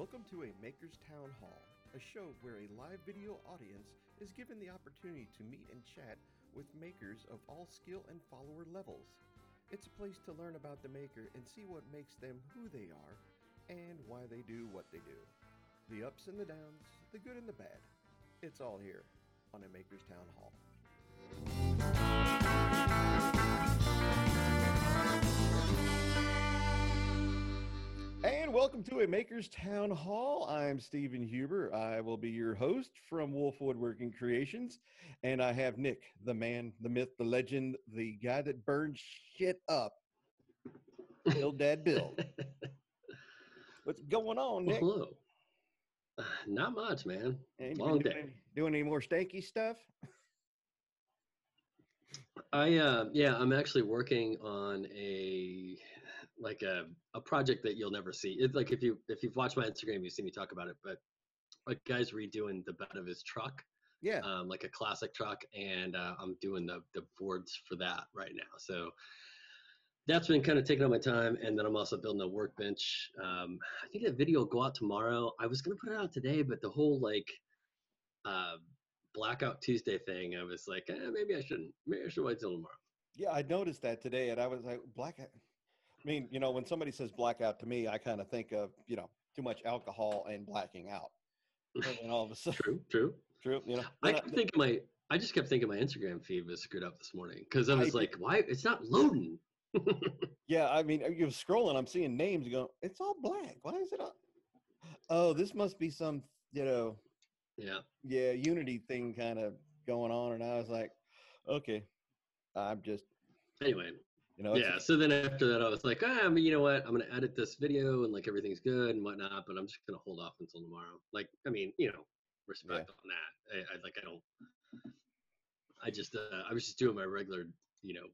Welcome to a Maker's Town Hall, a show where a live video audience is given the opportunity to meet and chat with makers of all skill and follower levels. It's a place to learn about the maker and see what makes them who they are and why they do what they do. The ups and the downs, the good and the bad. It's all here on a Maker's Town Hall. And welcome to a Maker's Town Hall. I'm Stephen Huber. I will be your host from Wolf Woodworking Creations. And I have Nick, the man, the myth, the legend, the guy that burns shit up. Build Dad Build. What's going on, Well, hello. Uh, Not much, man. Ain't long been day. doing, doing any more stanky stuff? I uh, yeah, I'm actually working on a like a, a project that you'll never see. It's like if you if you've watched my Instagram, you've seen me talk about it. But a guy's redoing the bed of his truck, Yeah. um, like a classic truck, and uh, I'm doing the the boards for that right now. So that's been kind of taking up my time, and then I'm also building a workbench. Um, I think that video will go out tomorrow. I was gonna put it out today, but the whole like uh, blackout Tuesday thing, I was like, eh, maybe I shouldn't. Maybe I should wait till tomorrow. Yeah, I noticed that today, and I was like, blackout. I mean, you know, when somebody says blackout to me, I kind of think of, you know, too much alcohol and blacking out. And all of a sudden, True, true. true, you know. I kept thinking my, I just kept thinking my Instagram feed was screwed up this morning because I was did- like, why? It's not loading. yeah, I mean, you're scrolling, I'm seeing names, you go, it's all black. Why is it all? Oh, this must be some, you know, yeah. yeah, unity thing kind of going on. And I was like, okay, I'm just, Anyway, you know, yeah. So then after that, I was like, ah, I mean, you know what? I'm gonna edit this video and like everything's good and whatnot, but I'm just gonna hold off until tomorrow. Like, I mean, you know, respect on that. I, I like, I don't. I just, uh, I was just doing my regular, you know,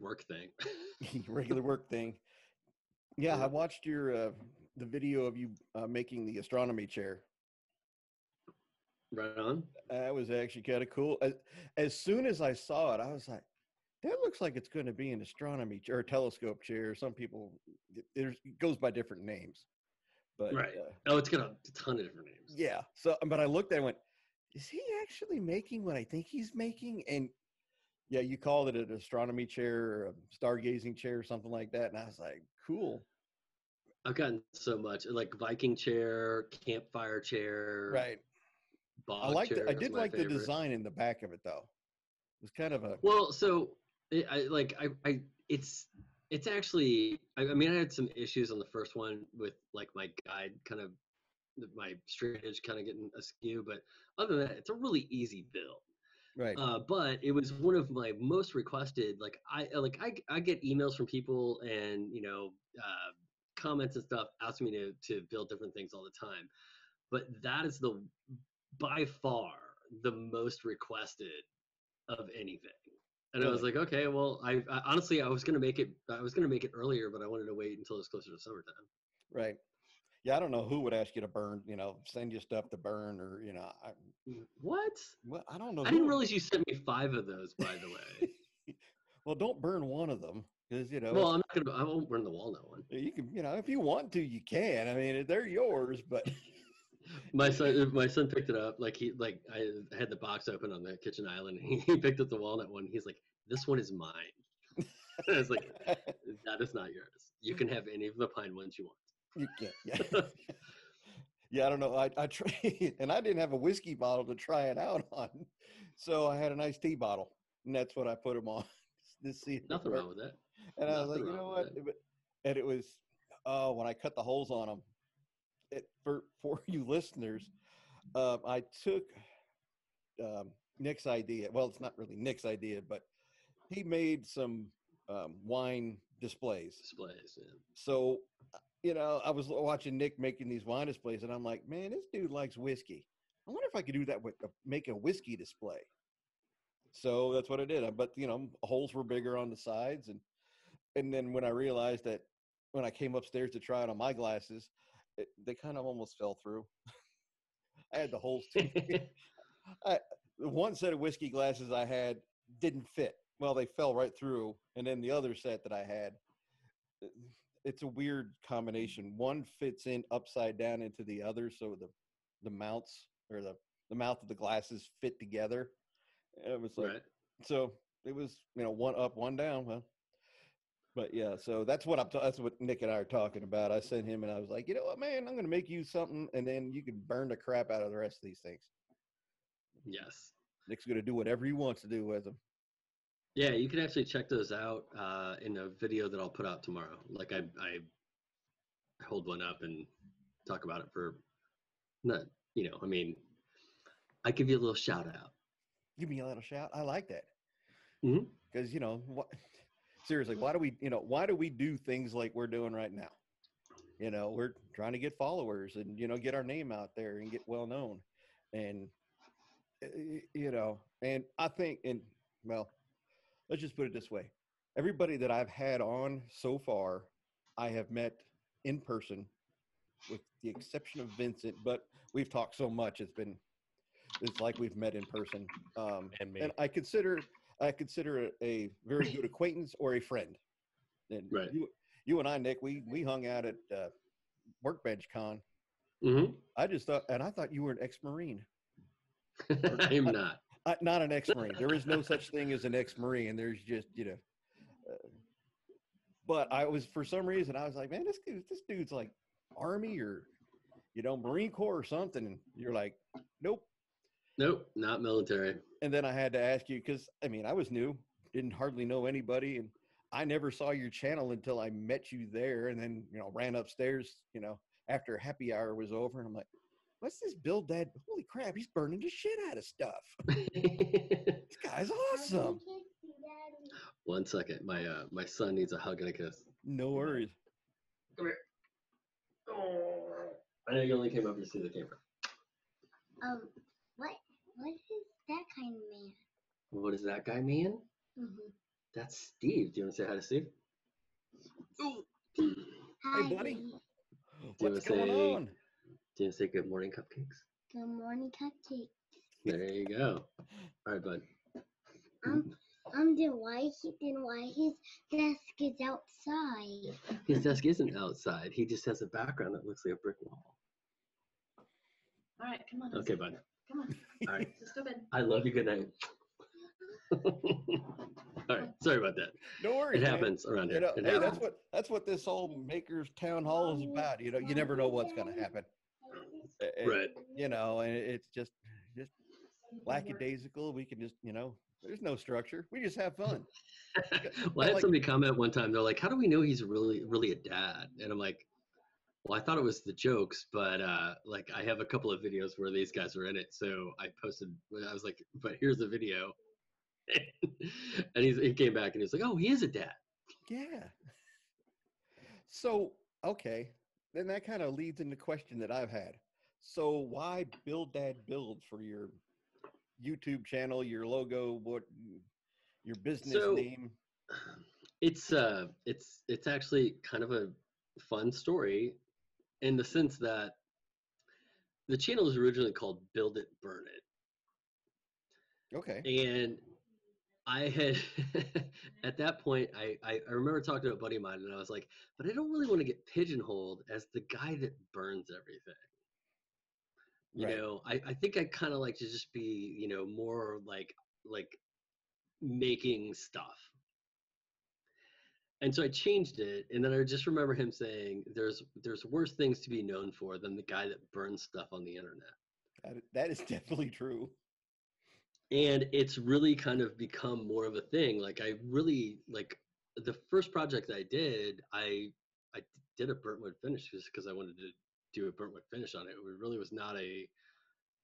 work thing. regular work thing. Yeah, I watched your uh, the video of you uh, making the astronomy chair. right on. That was actually kind of cool. As, as soon as I saw it, I was like, "That looks like it's going to be an astronomy chair, or telescope chair." Some people, it, there's, it goes by different names, but Right. uh, Oh, it's got a ton of different names. yeah. So, but I looked at it and went, "Is he actually making what I think he's making?" And yeah, you called it an astronomy chair or a stargazing chair or something like that, and I was like, "Cool." I've gotten so much like Viking chair, campfire chair, Right. I liked. chair I did like the design in the back of it, though. It was kind of a Well, so I, I like I, I it's it's actually I, I mean I had some issues on the first one with like my guide kind of my straight edge kind of getting askew, but other than that, it's a really easy build. right. Uh, but it was one of my most requested. Like I like I I get emails from people and you know uh, comments and stuff asking me to to build different things all the time. But that is the by far the most requested of anything. And I was like, okay, well, I, I honestly I was gonna make it I was gonna make it earlier, but I wanted to wait until it was closer to summertime. Right. Yeah, I don't know who would ask you to burn, you know, send you stuff to burn or, you know, I, mm-hmm. What? well, I don't know. I didn't realize you sent me five of those, by the way. well, don't burn one of them because, you know, well, I'm not gonna I won't burn the walnut one. you can, you know, if you want to, you can. I mean, they're yours, but my son my son picked it up like he like i had the box open on the kitchen island and he picked up the walnut one he's like this one is mine i was like that is not yours you can have any of the pine ones you want you can't. Yeah. yeah, I don't know. I, I tried, and I didn't have a whiskey bottle to try it out on. So I had a nice tea bottle, and that's what I put them on to see. nothing wrong with that And I was like, you know what? It And it was, oh, when I cut the holes on them, it, for for you listeners, um, I took um, Nick's idea. Well, it's not really Nick's idea, but he made some um, wine displays. displays yeah. So, uh, you know, I was watching Nick making these wine displays, and I'm like, man, this dude likes whiskey. I wonder if I could do that with a, make a whiskey display. So that's what I did. But you know, holes were bigger on the sides, and and then when I realized that when I came upstairs to try it on my glasses, it, they kind of almost fell through. I had the holes too. I, one set of whiskey glasses I had didn't fit. Well, they fell right through, and then the other set that I had, it's a weird combination. One fits in upside down into the other, so the the mounts or the the mouth of the glasses fit together. It was like Right. so it was you know one up, one down. Well, but yeah, so that's what I'm. that's what Nick and I are talking about. I sent him and I was like, you know what, man, I'm going to make you something, and then you can burn the crap out of the rest of these things. Yes. Nick's going to do whatever he wants to do with them. Yeah, you can actually check those out uh, in a video that I'll put out tomorrow. Like I, I hold one up and talk about it for, not, you know, I mean, I give you a little shout out. Give me a little shout. I like that. Because you know what? Seriously, why do we? You know, why do we do things like we're doing right now? You know, we're trying to get followers and you know get our name out there and get well known, and uh, you know, and I think, and well, let's just put it this way: everybody that I've had on so far, I have met in person, with the exception of Vincent. But we've talked so much; it's been it's like we've met in person. Um, And me. and I consider I consider a very good acquaintance or a friend. And Right. you, you and I, Nick, we we hung out at uh, Workbench Con. Mm-hmm. I just thought, and I thought you were an ex-marine. I'm not. Uh, not an ex-marine. There is no such thing as an ex-marine. There's just you know. Uh, but I was for some reason I was like, man, this dude, this dude's like army or you know Marine Corps or something. And you're like, nope. Nope, not military. And then I had to ask you because I mean I was new, didn't hardly know anybody, and I never saw your channel until I met you there, and then you know ran upstairs, you know, after happy hour was over, and I'm like, "What's this Build Dad? Holy crap, he's burning the shit out of stuff. This guy's awesome." One second, my uh, my son needs a hug and a kiss. No worries. Come here. Oh. I know you only came over to see the camera. Um, what what is that kind of man? What is that guy, man? Mm-hmm. That's Steve. Do you want to say hi to Steve? Steve, Hi, buddy. Lee. you What's going say- on? Do you want to say good morning, cupcakes? Good morning, cupcakes. There you go. All right, bud. Um, um, then why he then why his desk is outside? His desk isn't outside. He just has a background that looks like a brick wall. All right, come on. Okay, bud. Come on. All right. Let's go bed. I love you. Good night. All right. Sorry about that. No worries. It man. happens around You here. know, It hey, that's what that's what this whole makers town hall is about. You know, you never know what's going to happen. Uh, Right. You know, and it's just just lackadaisical. We can just you know, there's no structure. We just have fun. well, I had like- somebody comment one time. They're like, "How do we know he's really, really a dad?" And I'm like, "Well, I thought it was the jokes, but uh, like I have a couple of videos where these guys were in it, so I posted. I was like, but here's the video." and he's, he came back and he's like, "Oh, he is a dad." Yeah. So, okay. Then that kind of leads into the question that I've had. So, why Build Dad Build for your YouTube channel, your logo, what your business So- name? It's uh, it's it's actually kind of a fun story, in the sense that the channel was originally called Build It, Burn It. Okay. And I had at that point I, I remember talking to a buddy of mine and I was like, but I don't really want to get pigeonholed as the guy that burns everything. You Right. know, I, I think I kind of like to just be, you know, more like like making stuff. And so I changed it, and then I just remember him saying, "There's there's worse things to be known for than the guy that burns stuff on the internet." That, that is definitely true. and it's really kind of become more of a thing like i really like the first project i did i i did a burnt wood finish just because i wanted to do a burnt wood finish on it it really was not a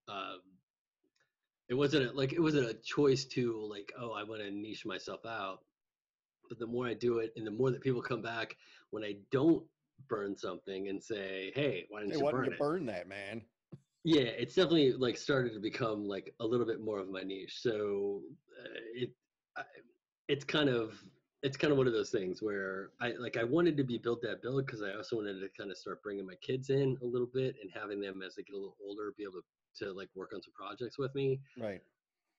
um it wasn't a, like it wasn't a choice to like oh i want to niche myself out but the more i do it and the more that people come back when i don't burn something and say hey why didn't Hey, you why burn didn't you burn that, man? yeah it's definitely like started to become like a little bit more of my niche so uh, it I, it's kind of it's kind of one of those things where i like i wanted to be build dad build because i also wanted to kind of start bringing my kids in a little bit and having them as they get a little older be able to, to like work on some projects with me Right.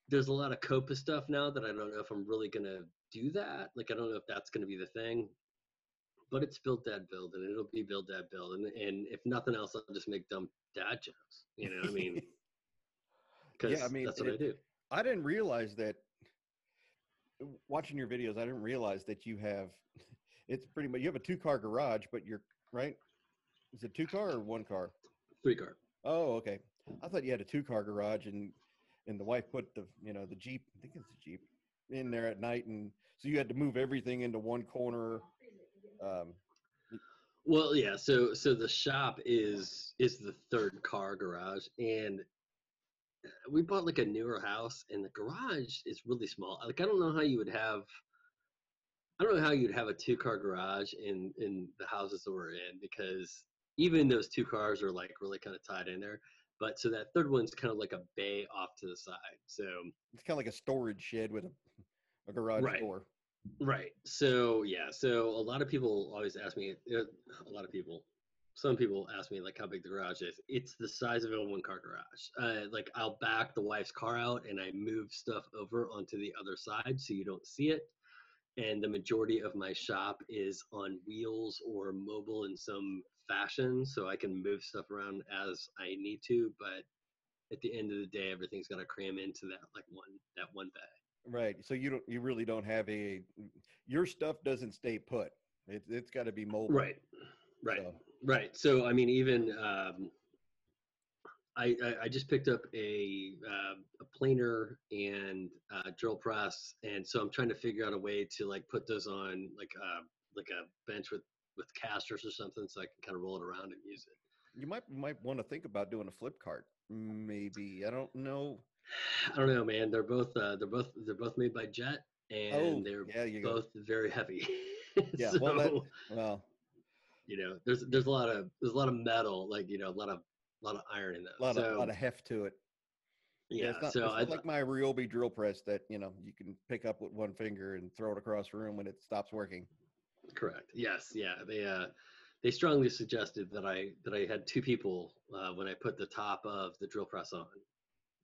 there's a lot of COPPA stuff now that i don't know if i'm really going to do that like i don't know if that's going to be the thing but it's build dad build, and it'll be build dad build, and and if nothing else, I'll just make dumb dad jokes. You know, I mean, because I mean, that's what I do. I didn't realize that watching your videos, I didn't realize that you have it's pretty much you have a two car garage, but you're right. Is it two car or one car? Three car. Oh, okay. I thought you had a two car garage and and the wife put the you know the Jeep, I think it's a Jeep, in there at night and so you had to move everything into one corner. Um Well, yeah. So so the shop is is the third car garage, and we bought like a newer house, and the garage is really small. Like I don't know how you would have. I don't know how you'd have a two car garage in in the houses that we're in because even those two cars are like really kind of tied in there. But so that third one's kind of like a bay off to the side. So it's kind of like a storage shed with a, a garage Right. door. Right. So yeah. So a lot of people always ask me. uh, A lot of people. Some people ask me like how big the garage is. It's the size of a one car garage. Uh, like I'll back the wife's car out and I move stuff over onto the other side so you don't see it. And the majority of my shop is on wheels or mobile in some fashion, so I can move stuff around as I need to. But at the end of the day, everything's got to cram into that like one that one bag. Right. So you don't you really don't have a your stuff doesn't stay put. It, it's got to be mobile. Right. Right. So, Right. So I mean, even um, I, I I just picked up a uh, a planer and uh, drill press, and so I'm trying to figure out a way to like put those on like uh like a bench with with casters or something, so I can kind of roll it around and use it. you might might want to think about doing a flip cart. Maybe. I don't know. I don't know, man. They're both uh, they're both they're both made by Jet, and Oh, they're yeah, you go. both very heavy. Yeah, so, well, that- Well, you know, there's there's a lot of there's a lot of metal, like you know, a lot of a lot of iron in those. a lot of so, lot of heft to it. yeah. it's not, so it's I not like my Ryobi drill press that you know you can pick up with one finger and throw it across the room when it stops working. Correct. Yes. Yeah. They uh, they strongly suggested that I that I had two people uh, when I put the top of the drill press on.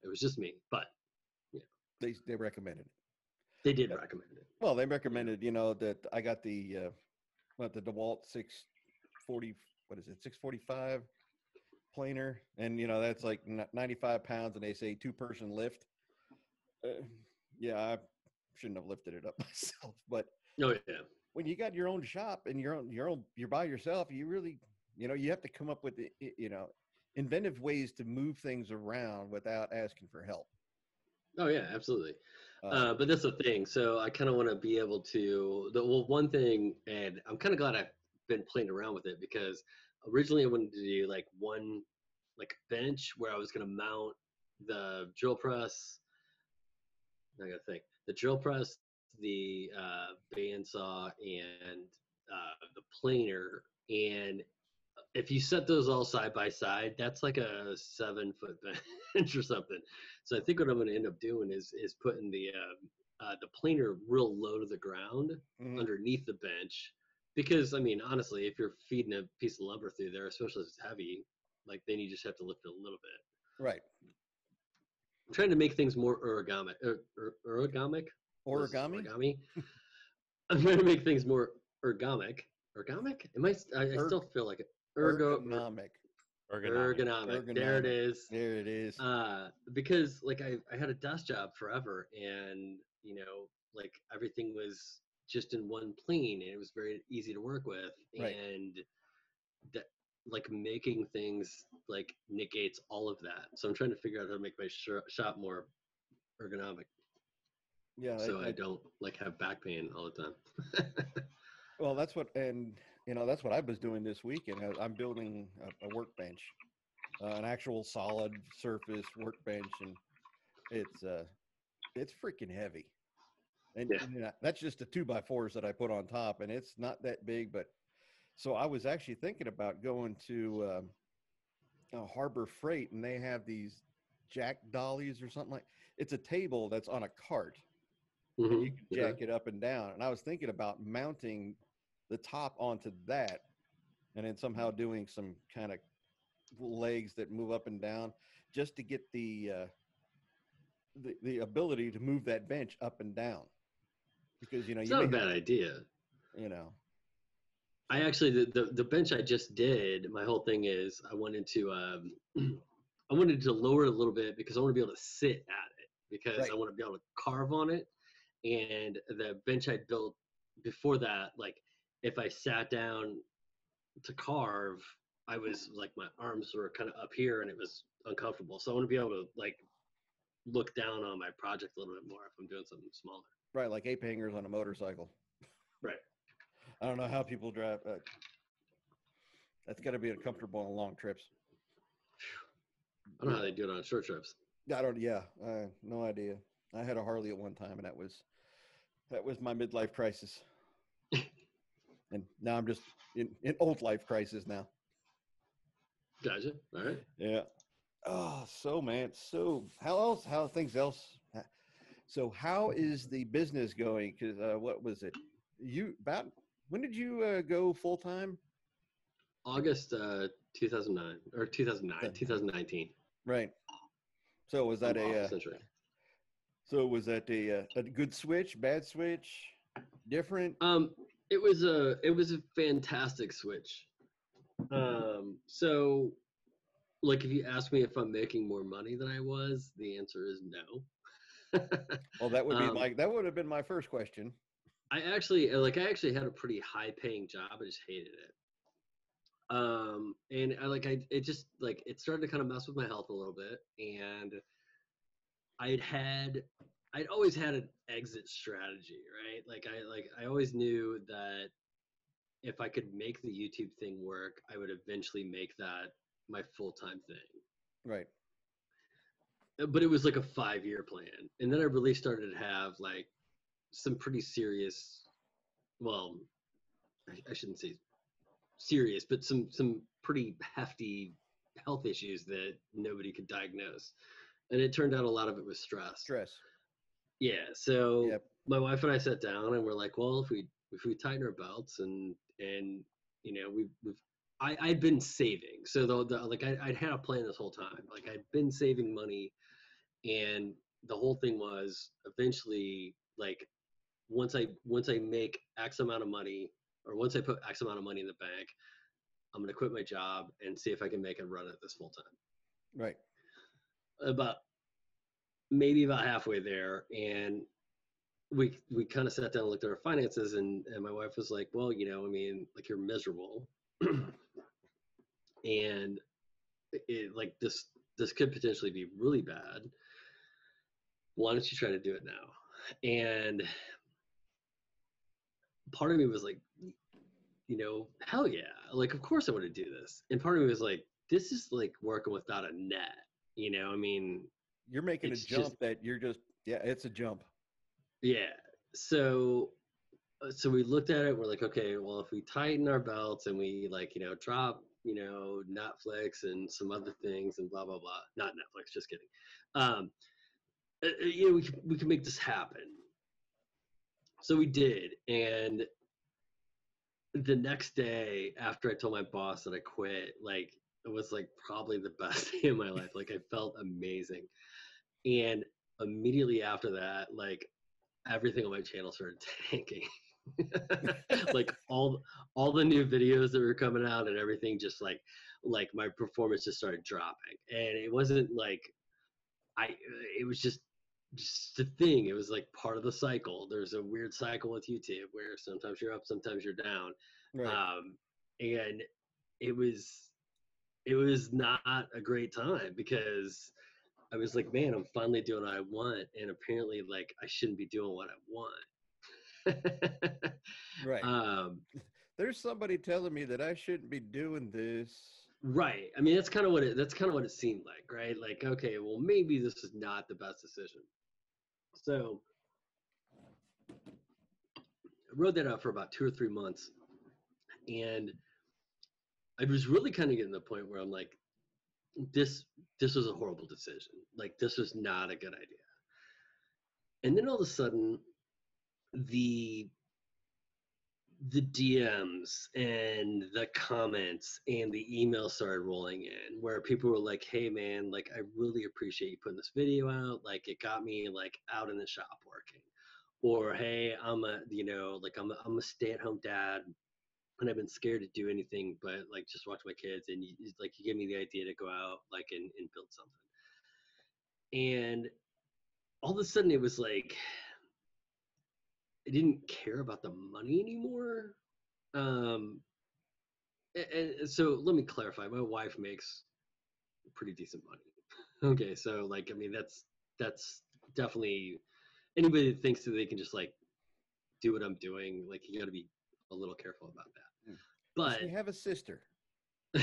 It was just me, but They they recommended it. they did Yeah. recommend it. Well, they recommended you know that I got the uh, what the Dewalt six forty what is it six forty five planer and you know that's like ninety five pounds and they say two person lift. Uh, yeah, I shouldn't have lifted it up myself, but Oh yeah. when you got your own shop and your own your own you're by yourself you really you know you have to come up with the, you know inventive ways to move things around without asking for help Oh yeah. Absolutely. uh, Uh, but that's the thing. So I kind of want to be able to. The, well, one thing, and I'm kind of glad I've been playing around with it because originally I wanted to do like one, like bench where I was going to mount the drill press. I gotta think. The drill press, the uh, bandsaw, and uh, the planer. And if you set those all side by side, that's like a seven foot bench or something. So I think what I'm going to end up doing is is putting the uh, uh, the planer real low to the ground mhm. underneath the bench, because I mean honestly, if you're feeding a piece of lumber through there, especially if it's heavy, like then you just have to lift it a little bit. right I'm trying to make things more ergonomic. Er, er, is origami Origami. I'm trying to make things more ergonomic. Ergonomic? Am I? I, I Er- still feel like it. Ergo. ergonomic Ergonomic. Ergonomic. There it is. There it is uh because like I, I had a desk job forever and you know like everything was just in one plane and it was very easy to work with Right. and that like making things like negates all of that so i'm trying to figure out how to make my sh- shop more ergonomic yeah I- so I, I- don't like have back pain all the time well that's what and you know that's what i was doing this weekend i'm building a, a workbench uh, an actual solid surface workbench and it's uh it's freaking heavy and, Yeah. and, uh, that's just the two by fours that i put on top and it's not that big but so i was actually thinking about going to um, uh, harbor freight and they have these jack dollies or something like it's a table that's on a cart and you can yeah. jack it up and down. And I was thinking about mounting the top onto that and then somehow doing some kind of legs that move up and down just to get the uh, the, the ability to move that bench up and down because you know it's you not a bad have- idea you know I actually the, the the bench I just did. My whole thing is I wanted to um, I wanted to lower it a little bit because I want to be able to sit at it because Right. I want to be able to carve on it. And the bench I built before that, like if I sat down to carve, I was like my arms were kind of up here and it was uncomfortable. So I want to be able to like look down on my project a little bit more if I'm doing something smaller. Right, like ape hangers on a motorcycle. Right. I don't know how people drive. Uh, that's got to be uncomfortable on long trips. I don't know how they do it on short trips. I don't. Yeah, uh, no idea. I had a Harley at one time, and that was that was my midlife crisis. And now I'm just in, in old life crisis now. Gotcha. All right. Yeah. Oh, so man, so how else? How things else? So how is the business going? Because uh, what was it? You about when did you uh, go full time? August uh, 2009 or 2009, 2019. Right. So was that a uh, so was that a uh, a good switch, bad switch, different? Um, it was a it was a fantastic switch. Um, so like if you ask me if I'm making more money than I was, the answer is no. Well, that would be um, my that would have been my first question. I actually like I actually had a pretty high paying job. I just hated it. Um, and I like I it just like it started to kind of mess with my health a little bit, and I'd had I'd always had an exit strategy, right? Like I like I always knew that if I could make the YouTube thing work, I would eventually make that my full time thing Right. uh, but it was like a five year plan and then i really started to have like some pretty serious well I, I shouldn't say serious but some some pretty hefty health issues that nobody could diagnose and it turned out a lot of it was stress Stress. Yeah so Yep. my wife and i sat down and we're like well if we if we tighten our belts and and you know we we've I, I'd been saving, so the, the like I, I'd had a plan this whole time. Like I'd been saving money, and the whole thing was eventually like once I once I make X amount of money, or once I put X amount of money in the bank, I'm gonna quit my job and see if I can make it run it this full time. Right. About maybe about halfway there, and we we kind of sat down and looked at our finances, and and my wife was like, well, you know, I mean, like you're miserable, and it, like this this could potentially be really bad. Why don't you try to do it now? And part of me was like, you know, hell yeah, like of course I want to do this. And part of me was like, this is like working without a net. You know, I mean, You're making It's a jump just- that you're just yeah, it's a jump. Yeah. So uh, so we looked at it, we're like, okay, well if we tighten our belts and we like, you know, drop, you know, Netflix and some other things and blah blah blah. Not Netflix, just kidding. Um uh, uh, you know, we can, we can make this happen. So we did, and the next day after I told my boss that I quit, like it was like probably the best day of my life. Like I felt amazing. And immediately after that, like everything on my channel started tanking. like all all the new videos that were coming out and everything just like like my performance just started dropping. And it wasn't like I it was just just a thing. It was like part of the cycle. There's a weird cycle with YouTube where sometimes you're up, sometimes you're down Right. um, and it was it was not a great time because I was like, man, I'm finally doing what I want, and apparently, like, I shouldn't be doing what I want. right. um, There's somebody telling me that I shouldn't be doing this. right. I mean, that's kind of what it that's kind of what it seemed like, right? Like, okay, well, maybe this is not the best decision. So I rode that out for about two or three months, and I was really kind of getting to the point where I'm like, this this was a horrible decision. Like this was not a good idea. And then all of a sudden, the the DMs and the comments and the emails started rolling in where people were like, hey man, like I really appreciate you putting this video out. Like it got me like out in the shop working. Or hey, I'm a you know, like I'm a I'm a stay-at-home dad. And I've been scared to do anything but like just watch my kids. And you, like you gave me the idea to go out like and, and build something. And all of a sudden it was like I didn't care about the money anymore. Um, and, and so let me clarify. My wife makes pretty decent money. Okay, so like I mean that's that's definitely anybody that thinks that they can just like do what I'm doing, like you got to be a little careful about that. But we have a sister.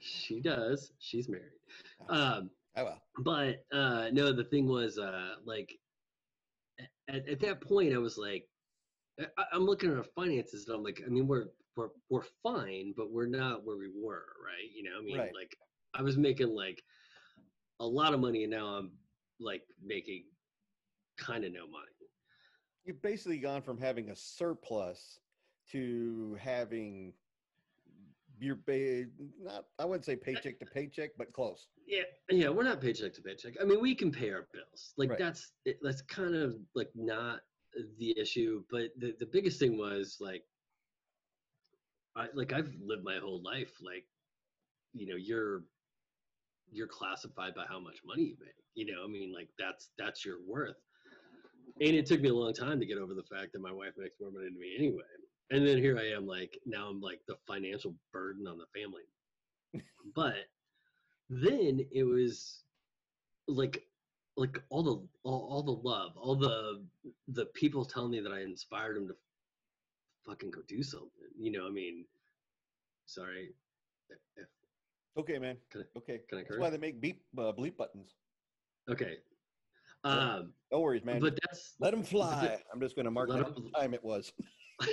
she does. She's married. Um, oh well. but uh, no, the thing was uh, like at, at that point, I was like, I, I'm looking at our finances, and I'm like, I mean, we're we're we're fine, but we're not where we were, right? You know, I mean, Right. like I was making like a lot of money, and now I'm like making kind of no money. You've basically gone from having a surplus to having your ba- not I wouldn't say paycheck to paycheck, but close. Yeah, yeah, we're not paycheck to paycheck. I mean, we can pay our bills. Like Right. that's it, that's kind of like not the issue. But the the biggest thing was like, I like I've lived my whole life like, you know, you're you're classified by how much money you make. You know, I mean, like that's that's your worth. And it took me a long time to get over the fact that my wife makes more money than me anyway. And then here I am, like now I'm like the financial burden on the family. but then it was like like all the all, all the love all the the people telling me that i inspired them to fucking go do something you know i mean sorry if, Okay, man. Can I- okay. can I That's why they make beep uh, bleep buttons. okay um No worries, man. but that's Let them fly. I'm just going to mark Let down 'em- time it was.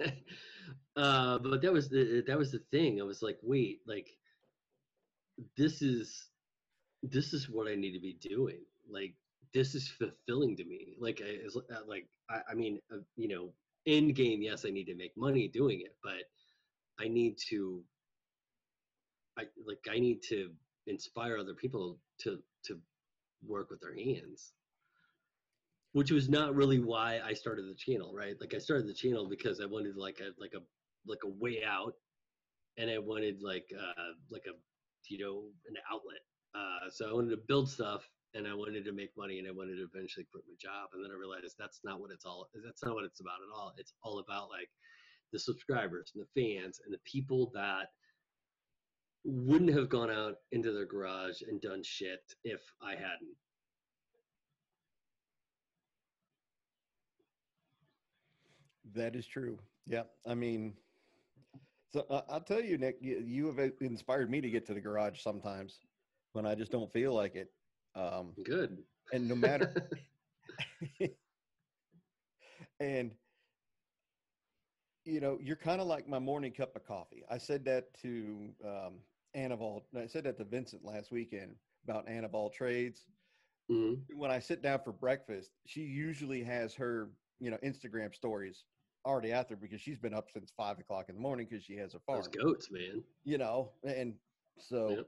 uh but that was the that was the thing. I was like wait like this is this is what i need to be doing. Like this is fulfilling to me. Like I, uh, like I, I mean uh, you know end game yes i need to make money doing it but i need to i like i need to inspire other people to to work with their hands which was not really why I started the channel, right? Like I started the channel because I wanted like a like a like a way out, and I wanted like uh like a you know an outlet. Uh, so I wanted to build stuff, and I wanted to make money, and I wanted to eventually quit my job. And then I realized that's not what it's all. That's not what it's about at all. It's all about like the subscribers and the fans and the people that wouldn't have gone out into their garage and done shit if I hadn't. That is true. Yeah. I mean, so uh, I'll tell you, Nick, you, you have inspired me to get to the garage sometimes when I just don't feel like it. Um, Good. and no matter, and you know, you're kind of like my morning cup of coffee. I said that to um, Annaval. I said that to Vincent last weekend about Annaval trades. Mhm. When I sit down for breakfast, she usually has her, you know, Instagram stories already out there because she's been up since five o'clock in the morning because she has a farm. Those goats, man. You know, and so Yep.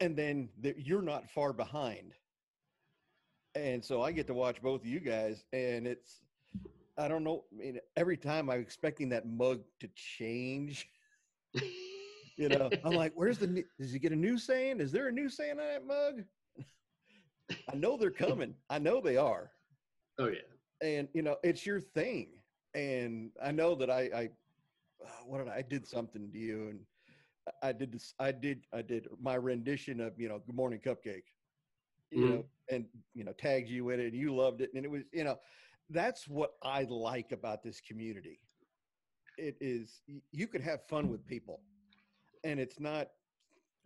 and then the, you're not far behind and so i get to watch both of you guys and it's i don't know I mean, every time i'm expecting that mug to change you know i'm like where's the does he get a new saying is there a new saying on that mug i know they're coming i know they are oh yeah. and you know it's your thing and i know that i i uh, what did i, I did something to you and I- did this i did i did my rendition of you know good morning cupcake you Mhm. know and you know tagged you in it and you loved it. And it was you know that's what i like about this community. It is you can have fun with people and it's not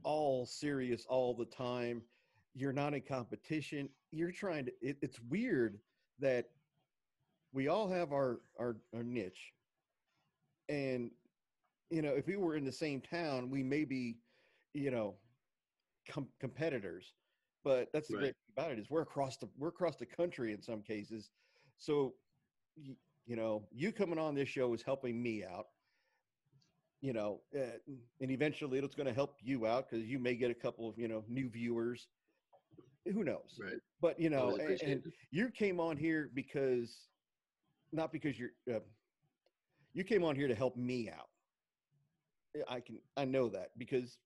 all serious all the time. You're not in competition. You're trying to it, it's weird that we all have our, our our niche. And you know if we were in the same town we may be you know com- competitors but that's the Right. great thing about it is we're across the we're across the country in some cases. So y- you know you coming on this show is helping me out. You know uh, and eventually it's going to help you out because you may get a couple of you know new viewers. Who knows? Right. but you know and, and you came on here because not because you're uh, you came on here to help me out. I can I know that because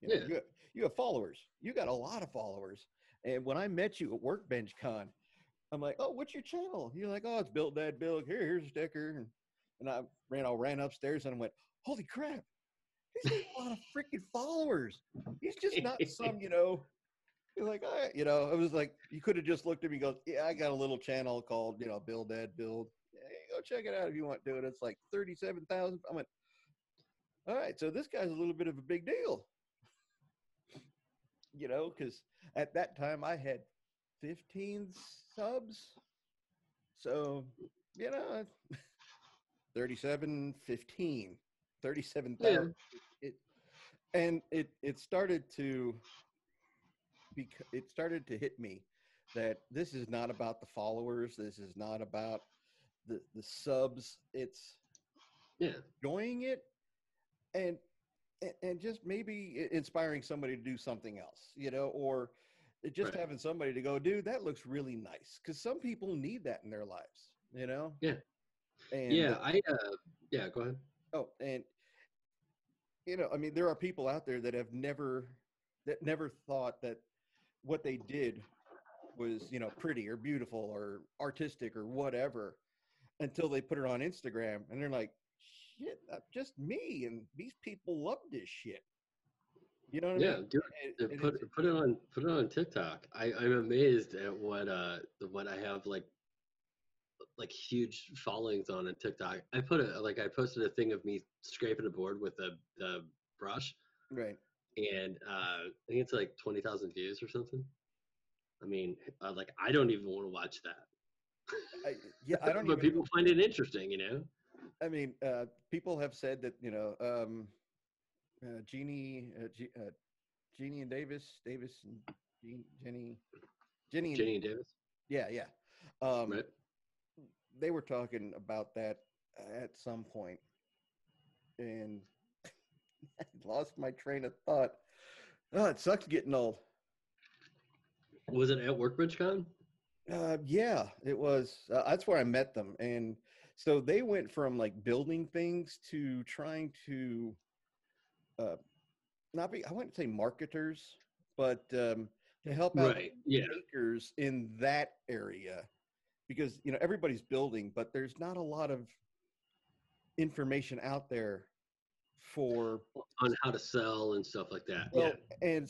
you, know, Yeah. you, have, you have followers. You got a lot of followers. And when I met you at Workbench Con, I'm like, oh, what's your channel? You're like, oh, it's Build Dad Build. Here, here's a sticker. And, and I ran, I ran upstairs and I went, holy crap, he's got a lot of freaking followers. He's just not some, you know. You're like, all right, you know, it was like you could have just looked at me and goes, Yeah, I got a little channel called, you know, Build Dad Build. Hey, go check it out if you want to do it. It's like 37,000. I went, all right, so this guy's a little bit of a big deal. You know, because at that time I had 15 subs. So, you know, 37, 15, 37,000. It, and it, it started to, bec- it started to hit me that this is not about the followers. This is not about the, the subs. It's, Yeah. enjoying it and and- just maybe inspiring somebody to do something else you know or just Right. having somebody to go dude that looks really nice because some people need that in their lives you know Yeah. and yeah. I. Uh, yeah. Go ahead. oh and you know i mean there are people out there that have never that never thought that what they did was you know pretty or beautiful or artistic or whatever until they put it on instagram and they're like shit that's just me and these people love this shit you know what i mean And- and Put put it on put it on TikTok. I I'm amazed at what uh what I have like like huge followings on in TikTok. I put a like I posted a thing of me scraping a board with a the brush right and uh, I think it's like twenty thousand views or something. I mean, uh, like I don't even want to watch that. I, yeah i don't know. but even people find it interesting, you know. I mean, uh, people have said that you know, um, uh, Jeannie, uh, G, uh, Jeannie and Davis, Davis and Jean, Jenny, Jenny, and, Jenny and Davis, yeah, yeah. Um, right? They were talking about that at some point, and I lost my train of thought. Oh, it sucks getting old. Was it at Workbench Con? Uh, yeah, it was. Uh, that's where I met them, and so they went from like building things to trying to, uh, not be. I wouldn't say marketers, but um, to help out Right. Yeah. makers in that area, because you know everybody's building, but there's not a lot of information out there for On how to sell and stuff like that. well, yeah. and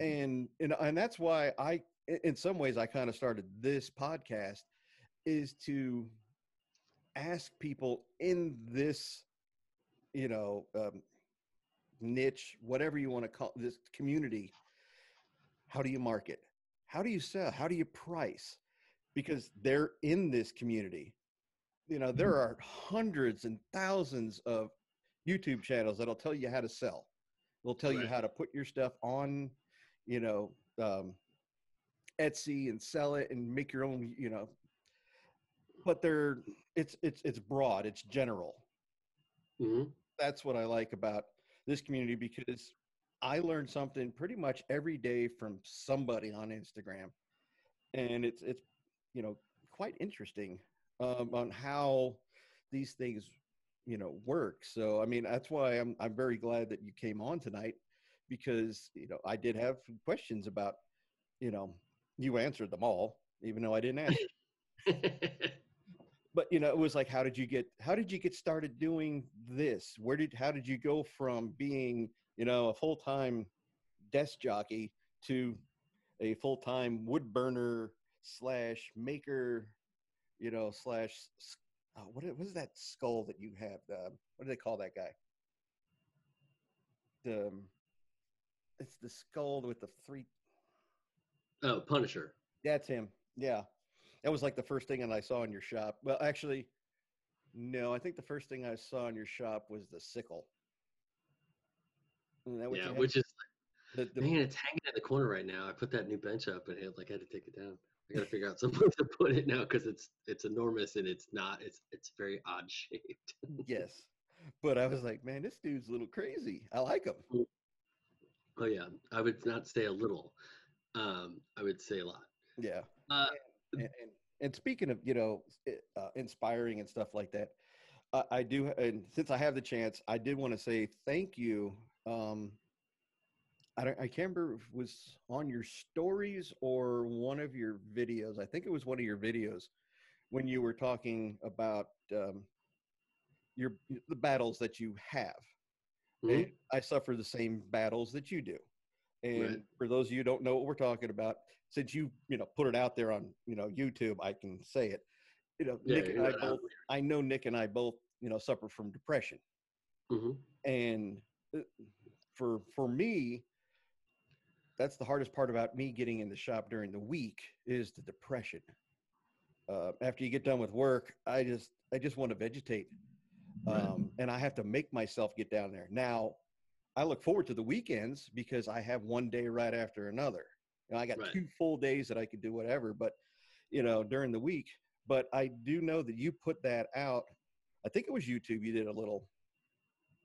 and and and that's why I, i- in some ways, I kind of started this podcast, is to ask people in this, you know, um, niche, whatever you want to call this community. How do you market? How do you sell? How do you price? Because they're in this community. You know, there are hundreds and thousands of YouTube channels that'll tell you how to sell. They'll tell you how to put your stuff on, you know, um, Etsy and sell it and make your own, you know. But they're it's it's it's broad, it's general. hmm That's what I like about this community because I learn something pretty much every day from somebody on Instagram, and it's it's you know quite interesting um, on how these things you know work. So I mean that's why I'm I'm very glad that you came on tonight because you know I did have some questions about you know you answered them all even though I didn't answer. but you know it was like how did you get how did you get started doing this? Where did how did you go from being you know a full-time desk jockey to a full-time wood burner slash maker you know slash uh, what what is that skull that you have? Uh, what do they call that guy? The um, it's the skull with the three oh, Punisher. that's him. Yeah. That was like the first thing that I saw in your shop. Well, actually, no, I think the first thing I saw in your shop was the sickle. That Yeah, which is the, the, man, it's hanging in the corner right now. I put that new bench up and it like I had to take it down. I got to figure out somewhere to put it now because it's it's enormous and it's not. It's it's very odd shaped. yes. But I was like, man, this dude's a little crazy. I like him. Oh yeah, I would not say a little. Um, I would say a lot. Yeah. Uh, and, and, and speaking of, you know, uh, inspiring and stuff like that, I, I do, and since I have the chance, I did want to say thank you. Um, I don't, I can't remember if it was on your stories or one of your videos. I think it was one of your videos when you were talking about um, your the battles that you have. Mhm. I suffer the same battles that you do. And Right. for those of you who don't know what we're talking about, since you you know put it out there on you know YouTube, I can say it. You know, Yeah, Nick and I both. I know Nick and I both you know suffer from depression, Mhm. and uh, for for me, that's the hardest part about me getting in the shop during the week is the depression. Uh, after you get done with work, I just I just want to vegetate, Right. um, and I have to make myself get down there. Now, I look forward to the weekends because I have one day right after another. You know, I got Right. two full days that I could do whatever, but you know during the week. But I do know that you put that out. I think it was YouTube. You did a little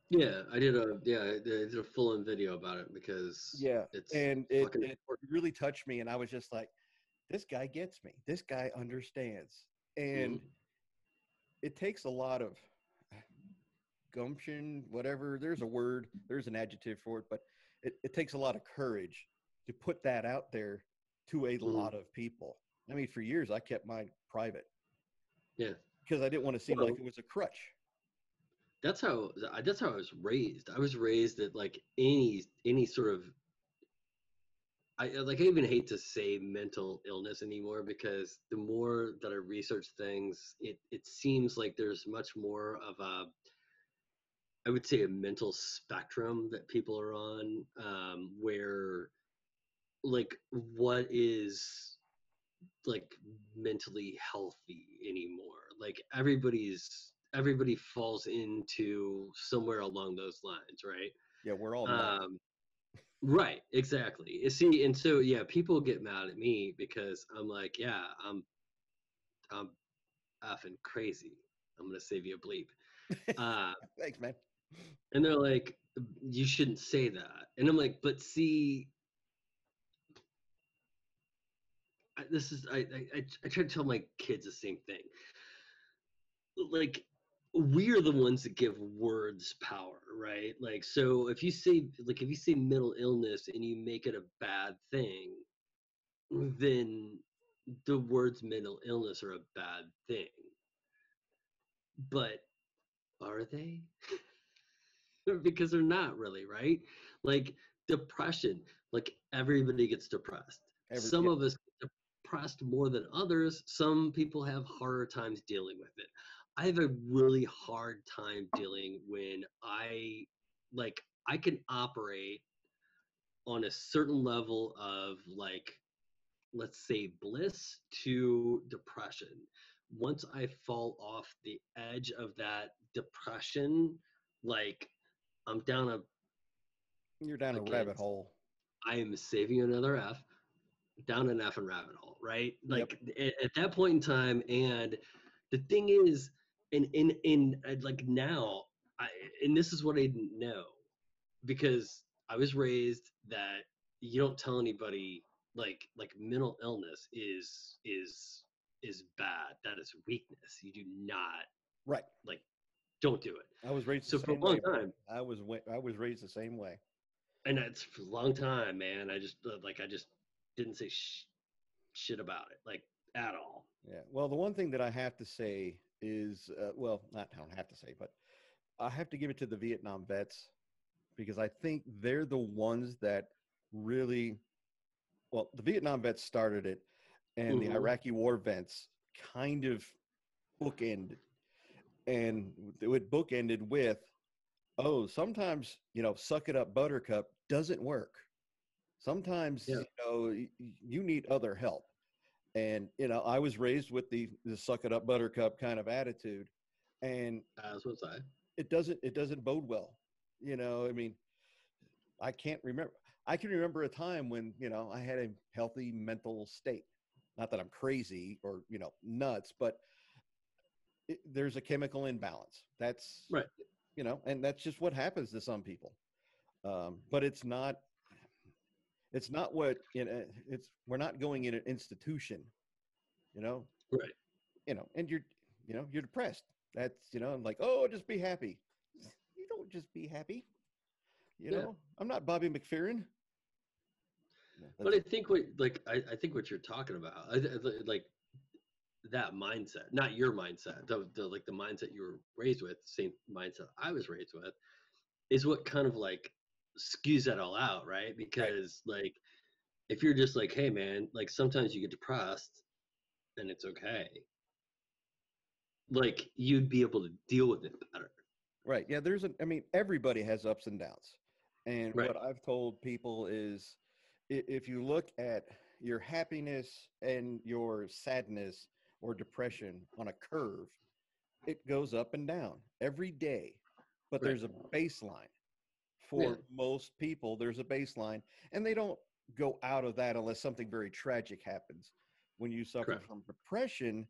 Yeah, I did a yeah, I did a full on video about it because Yeah, it's and it, it really touched me and i was just like this guy gets me this guy understands and Mm-hmm. it takes a lot of gumption whatever there's a word there's an adjective for it but it, it takes a lot of courage to put that out there to a Mhm. lot of people i mean for years i kept mine private Yeah. because i didn't want to seem like it was a crutch that's how I- that's how I was raised. I was raised that like any any sort of I like I even hate to say mental illness anymore because the more that I research things, it it seems like there's much more of a I would say a mental spectrum that people are on um, where like what is like mentally healthy anymore? Like everybody's everybody falls into somewhere along those lines right? Yeah we're all um right exactly. See and so yeah people get mad at me because i'm like yeah i'm i'm effing crazy. I'm gonna save you a bleep. Uh thanks man and they're like you shouldn't say that. And i'm like but see I, this is I, I I try to tell my kids the same thing. Like we're the ones that give words power right? Like so if you say like if you say mental illness and you make it a bad thing then the words mental illness are a bad thing. But are they because they're not really right? Like depression like everybody gets depressed. Every- some yeah. of us get depressed more than others. Some people have harder times dealing with it. I have a really hard time dealing when i like i can operate on a certain level of like let's say bliss to depression. Once i fall off the edge of that depression like i'm down a you're down a Okay, rabbit hole I am saving another F down an F and rabbit hole, right? Yep. Like at, at that point in time, and the thing is, in in in uh, like now, I and this is what I didn't know because I was raised that you don't tell anybody like like mental illness is is is bad. That is weakness. You do not right like don't do it. I was raised So the for a same long way, time, I was I was raised the same way. and it's for a long time, man. I just uh, like I just didn't say sh- shit about it, like at all. Yeah. Well, the one thing that I have to say is, uh, well, not I don't have to say, but I have to give it to the Vietnam vets because I think they're the ones that really, well, the Vietnam vets started it, and Mhm. the Iraqi war vets kind of bookended, and it bookended with, oh, sometimes you know, suck it up, Buttercup doesn't work. Sometimes Yeah. you know you need other help and you know i was raised with the the suck it up buttercup kind of attitude and As was I. it doesn't it doesn't bode well you know i mean i can't remember i can remember a time when you know i had a healthy mental state not that i'm crazy or you know nuts but it, there's a chemical imbalance that's Right. you know and that's just what happens to some people um, but it's not it's not what you know it's we're not going in an institution you know Right. you know and you're you know you're depressed That's you know, I'm like oh, just be happy. You don't just be happy. You Yeah. know, I'm not Bobby McFerrin. No, But I think what like I, I think what you're talking about, I, I- like that mindset, not your mindset, the, the like the mindset you were raised with, same mindset I was raised with, is what kind of like skews that all out, right? Because like if you're just like, hey man, like sometimes you get depressed and it's okay. Like you'd be able to deal with it better. Right. Yeah. There's an. I mean, everybody has ups and downs, and Right. what I've told people is, if you look at your happiness and your sadness or depression on a curve, it goes up and down every day. But Right. there's a baseline. For Yeah. most people, there's a baseline, and they don't go out of that unless something very tragic happens. When you suffer Correct. from depression,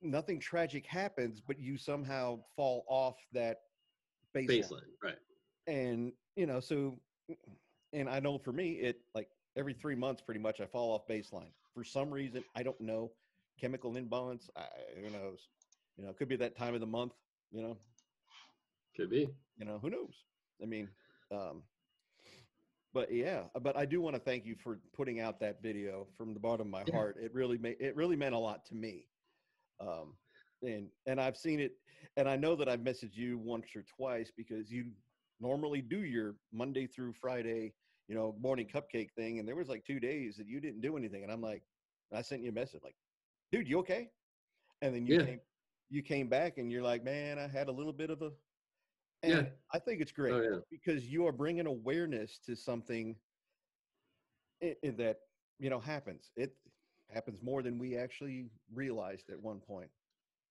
nothing tragic happens, but you somehow fall off that baseline. Baseline, right? And you know, so and I know for me, it like every three months, pretty much, I fall off baseline for some reason. I don't know chemical imbalance. I, who knows? You know, it could be that time of the month. You know, Could be. you know, who knows? I mean, um, but yeah, but I do want to thank you for putting out that video from the bottom of my heart. It really made it really meant a lot to me. Um, and and I've seen it, and I know that I've messaged you once or twice because you normally do your Monday through Friday, you know, morning cupcake thing, and there was like two days that you didn't do anything, and I'm like, I sent you a message like, dude, you okay? And then you Yeah. came you came back and you're like, man, I had a little bit of a Yeah. and I think it's great Oh, yeah. because you are bringing awareness to something that you know happens. It happens more than we actually realized at one point.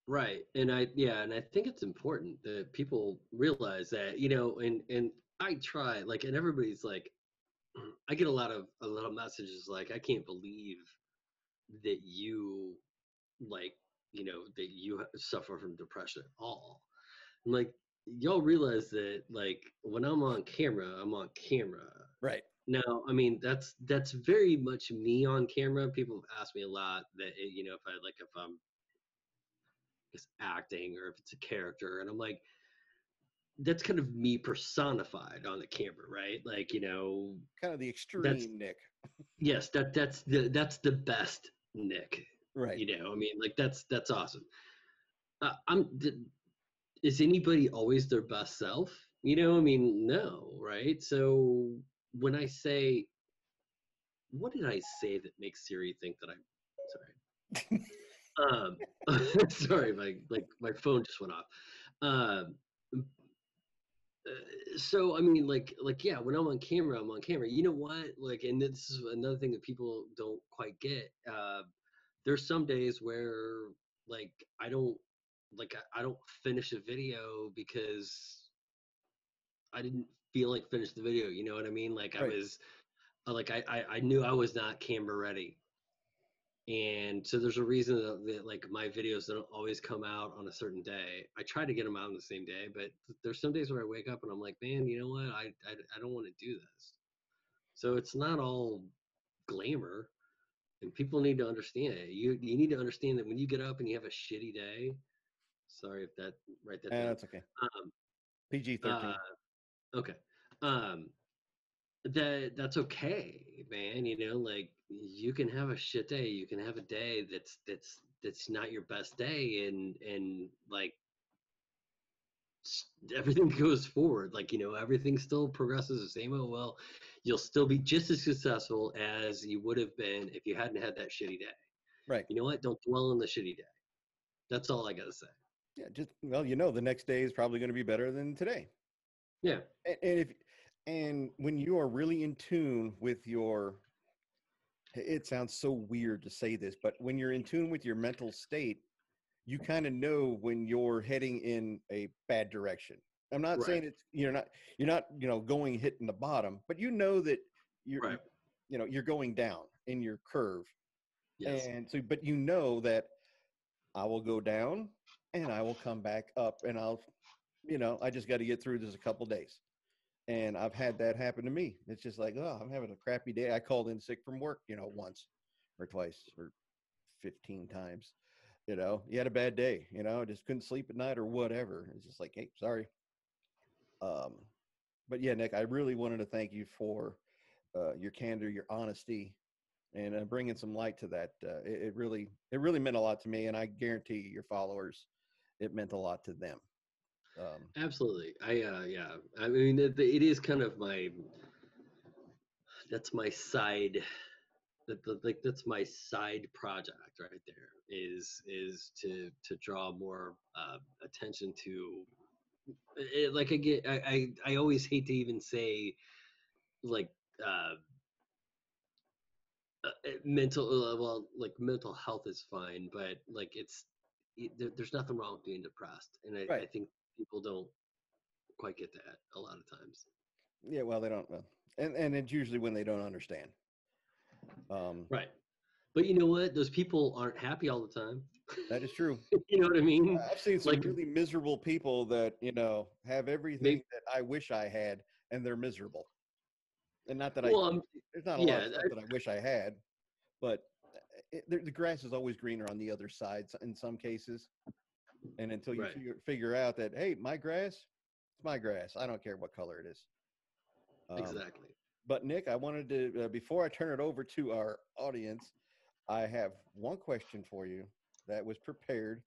Right. And I yeah, and I think it's important that people realize that, you know, and and I try like and everybody's like I get a lot of a lot of messages like I can't believe that you like, you know, that you suffer from depression at all. I'm like y'all realize that like when I'm on camera, I'm on camera. Right. Now, I mean, that's that's very much me on camera. People have asked me a lot that eh, you know if I like if I'm just acting or if it's a character, and I'm like, that's kind of me personified on the camera, right? Like you know, Kind of the extreme Nick. yes, that that's the that's the best Nick. Right. You know, I mean, like that's that's awesome. Uh, I'm. d- Is anybody always their best self? You know, I mean, no, right? So when I say, what did I say that makes Siri think that I'm sorry? um, sorry, my like my phone just went off. Um, uh, so I mean, like, like yeah, when I'm on camera, I'm on camera. You know what? Like, and this is another thing that people don't quite get. Uh, there's some days where like I don't like I, I don't finish a video because I didn't feel like finish the video. You know what I mean? Like I was uh, like I, I I knew I was not camera ready. And so there's a reason that, that like my videos don't always come out on a certain day. I try to get them out on the same day, but there's some days where I wake up and I'm like, man, you know what? I I, I don't want to do this. So it's not all glamour, and people need to understand it. You you need to understand that when you get up and you have a shitty day. Sorry if that write that down. that's okay. Um, PG thirteen. uh, okay. Um, that that's okay, man. You know, like you can have a shit day. You can have a day that's that's that's not your best day, and and like everything goes forward. Like you know, everything still progresses the same Oh Well, you'll still be just as successful as you would have been if you hadn't had that shitty day. right. You know what? Don't dwell on the shitty day. That's all I gotta say. Yeah. Just well, you know, the next day is probably going to be better than today. Yeah. and, and if and when you are really in tune with your it sounds so weird to say this but when you're in tune with your mental state you kind of know when you're heading in a bad direction i'm not Right. saying it's you're not you're not you know going hitting the bottom but you know that you're Right. you know you're going down in your curve Yes. and so but you know that i will go down and i will come back up and i'll you know i just got to get through this a couple days and i've had that happen to me it's just like oh i'm having a crappy day i called in sick from work you know once or twice or 15 times You know, you had a bad day. You know, just couldn't sleep at night or whatever. It's just like, hey, sorry. Um, but yeah, Nick, I really wanted to thank you for uh, your candor, your honesty, and uh, bringing some light to that. Uh, it, it really, it really meant a lot to me, and I guarantee you, your followers, it meant a lot to them. Um, Absolutely. I uh yeah. I mean it, it is kind of my that's my side that the, like that's my side project right there is is to to draw more uh, attention to it, like I get I, I I always hate to even say like uh uh, uh, mental uh, well like mental health is fine but like it's it, there, there's nothing wrong with being depressed and I, I think people don't quite get that a lot of times. Yeah, well, they don't know, and and it's usually when they don't understand. Um, right. But you know what? Those people aren't happy all the time that is true. you know what i mean I've seen some Like- really miserable people that you know have everything that I wish I had, and they're miserable. And not that I um, there's not a lot yeah, of stuff that I wish I had, but uh, it, the, the grass is always greener on the other side in some cases. And until you Right. figure, figure out that hey, my grass, it's my grass. I don't care what color it is. Um, exactly But Nick, I wanted to uh, before I turn it over to our audience, I have one question for you that was prepared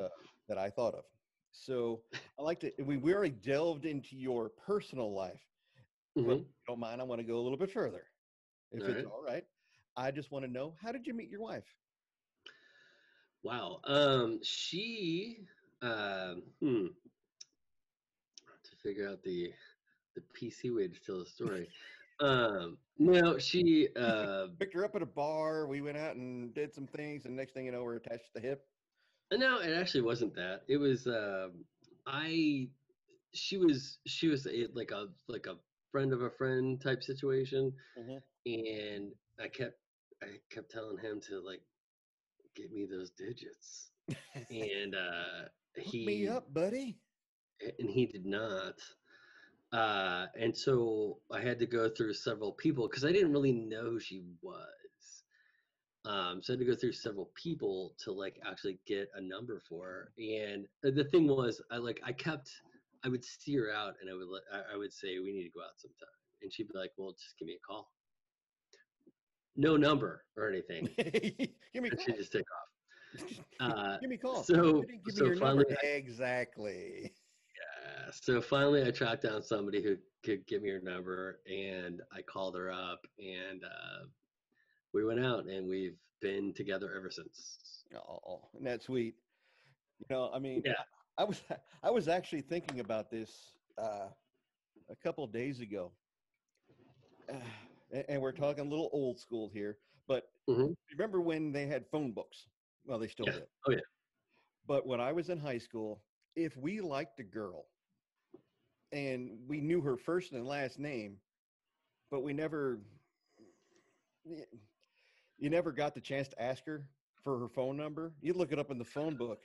uh, that I thought of. So I like to. We we already delved into your personal life. But mhm. if you don't mind, I want to go a little bit further, if All it's right. all right. I just want to know how did you meet your wife? Wow. Um, she, um, hmm, to figure out the the PC way to tell the story. Um, no, she, uh, Picked her up at a bar. We went out and did some things, and next thing you know, we're attached to the hip. no, it actually wasn't that. It was, um, I, she was, she was a, like a like a friend of a friend type situation, Mhm. and I kept, I kept telling him to like get me those digits, and uh, Hook he me up, buddy. and he did not. Uh, and so I had to go through several people because I didn't really know who she was. Um, so I had to go through several people to like actually get a number for her. And uh, the thing was, I like I kept, I would steer out and I would let, I, would say we need to go out sometime, and she'd be like, "Well, just give me a call." No number or anything. give me a and she'd call. just take off. Uh, give me a call. so- so your number. finally Exactly. So finally, I tracked down somebody who could give me her number, and I called her up, and uh, we went out, and we've been together ever since. Oh, isn't that sweet? You know, I mean, Yeah. I, I was I was actually thinking about this uh, a couple of days ago, uh, and, and we're talking a little old school here. But Mhm. remember when they had phone books? Well, they still Yeah. do. Oh, yeah. But when I was in high school, if we liked a girl, and we knew her first and last name, but we never you never got the chance to ask her for her phone number. You'd look it up in the phone book